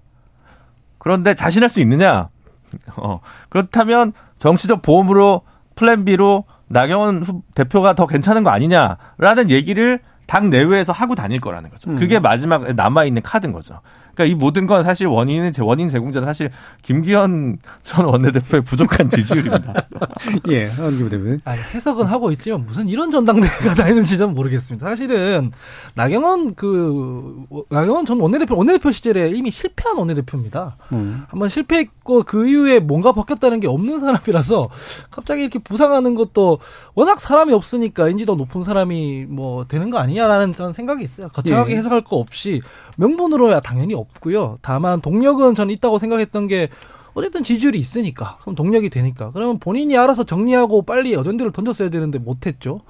그런데 자신할 수 있느냐? 어, 그렇다면 정치적 보험으로 플랜 B로 나경원 후- 대표가 더 괜찮은 거 아니냐라는 얘기를 당 내외에서 하고 다닐 거라는 거죠. 음. 그게 마지막에 남아 있는 카드인 거죠. 그러니까 이 모든 건 사실 원인은 제 원인 제공자는 사실 김기현 전 원내대표의 부족한 지지율입니다. 예. 한기부 대변인. 아니, 해석은 하고 있지만 무슨 이런 전당대회가 다 있는지 는 모르겠습니다. 사실은 나경원 그 나경원 전 원내대표 원내대표 시절에 이미 실패한 원내대표입니다. 음. 한번 실패했고 그 이후에 뭔가 바뀌었다는 게 없는 사람이라서 갑자기 이렇게 부상하는 것도 워낙 사람이 없으니까 인지도 높은 사람이 뭐 되는 거 아니냐라는 저는 생각이 있어요. 거창하게 예. 해석할 거 없이 명분으로야 당연히 없 고요. 다만 동력은 저는 있다고 생각했던 게 어쨌든 지지율이 있으니까 그럼 동력이 되니까 그러면 본인이 알아서 정리하고 빨리 어전대를 던졌어야 되는데 못했죠.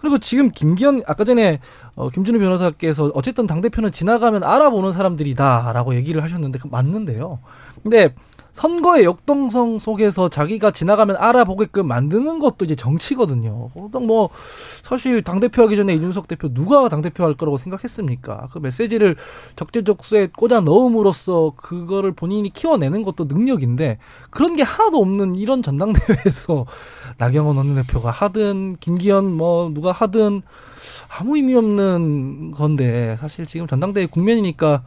그리고 지금 김기현 아까 전에 어, 김준우 변호사께서 어쨌든 당 대표는 지나가면 알아보는 사람들이다라고 얘기를 하셨는데 그 맞는데요. 근데 선거의 역동성 속에서 자기가 지나가면 알아보게끔 만드는 것도 이제 정치거든요. 어떤 뭐 사실 당 대표 하기 전에 이준석 대표 누가 당 대표 할 거라고 생각했습니까? 그 메시지를 적재적소에 꽂아 넣음으로써 그거를 본인이 키워내는 것도 능력인데 그런 게 하나도 없는 이런 전당대회에서 나경원 원내대표가 하든 김기현 뭐 누가 하든 아무 의미 없는 건데 사실 지금 전당대회 국면이니까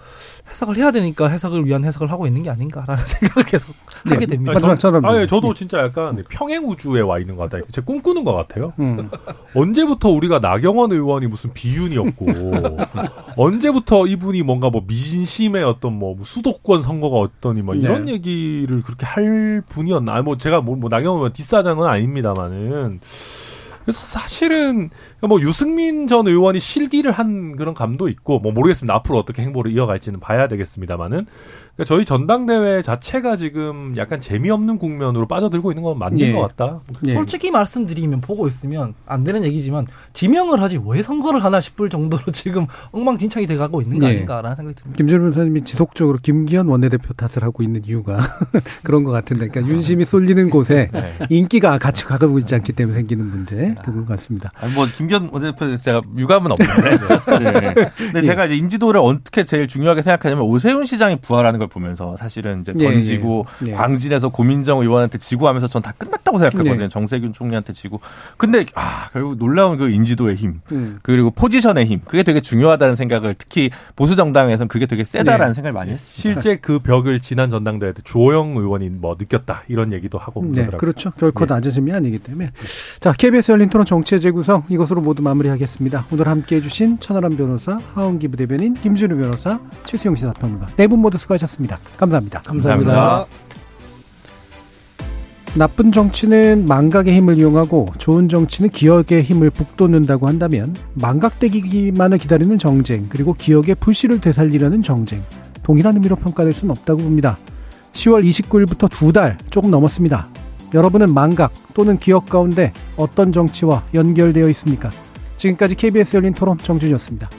해석을 해야 되니까 해석을 위한 해석을 하고 있는 게 아닌가라는 생각을 계속 하게 됩니다. 마지막 전화 아, 예, 네. 저도 진짜 약간 평행 우주에 와 있는 것 같아요. 제가 꿈꾸는 것 같아요. 음. 언제부터 우리가 나경원 의원이 무슨 비윤이었고 언제부터 이분이 뭔가 뭐 미진심의 어떤 뭐 수도권 선거가 어떠니 뭐 이런 네. 얘기를 그렇게 할 분이었나? 뭐 제가 뭐, 뭐 나경원 의원 뒷사장은 아닙니다만은 그래서 사실은 뭐 유승민 전 의원이 실기를 한 그런 감도 있고 뭐 모르겠습니다. 앞으로 어떻게 행보를 이어갈지는 봐야 되겠습니다만은 그러니까 저희 전당대회 자체가 지금 약간 재미없는 국면으로 빠져들고 있는 건 맞는 예. 것 같다. 예. 솔직히 말씀드리면 보고 있으면 안 되는 얘기지만 지명을 하지 왜 선거를 하나 싶을 정도로 지금 엉망진창이 돼가고 있는 거 예. 아닌가라는 생각이 듭니다. 김준우 변호사님이 지속적으로 김기현 원내대표 탓을 하고 있는 이유가 그런 것 같은데, 그러니까 윤심이 쏠리는 곳에 네. 인기가 같이 가고 있지 않기 때문에 생기는 문제 그건 것 같습니다. 아니, 뭐 김기현 원내대표에 제가 유감은 없는데. 네. 근데 제가 이제 인지도를 어떻게 제일 중요하게 생각하냐면 오세훈 시장이 부활하는 걸 보면서 사실은 이제 예, 던지고 예. 예. 광진에서 고민정 의원한테 지고 하면서 전 다 끝났다고 생각했거든요. 예. 정세균 총리한테 지고. 근데 아 결국 놀라운 그 인지도의 힘 음. 그리고 포지션의 힘 그게 되게 중요하다는 생각을 특히 보수 정당에서는 그게 되게 세다라는 네. 생각을 많이 했습니다. 실제 그 벽을 지난 전당대회 때 주호영 의원이 뭐 느꼈다 이런 얘기도 하고 네, 그러더라고요. 그렇죠. 결코 예. 낮아짐이 아니기 때문에. 자, KBS 열린 토론 정치의 재구성 이것으로 모두 마무리하겠습니다. 오늘 함께 해 주신 천하람 변호사, 하원기 부대변인, 김준우 변호사, 최수영 시사평론가 네 분 모두 수고하셨 습니다. 감사합니다. 감사합니다. 감사합니다. 나쁜 정치는 망각의 힘을 이용하고 좋은 정치는 기억의 힘을 북돋는다고 한다면 망각되기만을 기다리는 정쟁 그리고 기억의 불씨를 되살리려는 정쟁 동일한 의미로 평가될 수는 없다고 봅니다. 10월 29일부터 두 달 조금 넘었습니다. 여러분은 망각 또는 기억 가운데 어떤 정치와 연결되어 있습니까? 지금까지 KBS 열린 토론 정준이었습니다.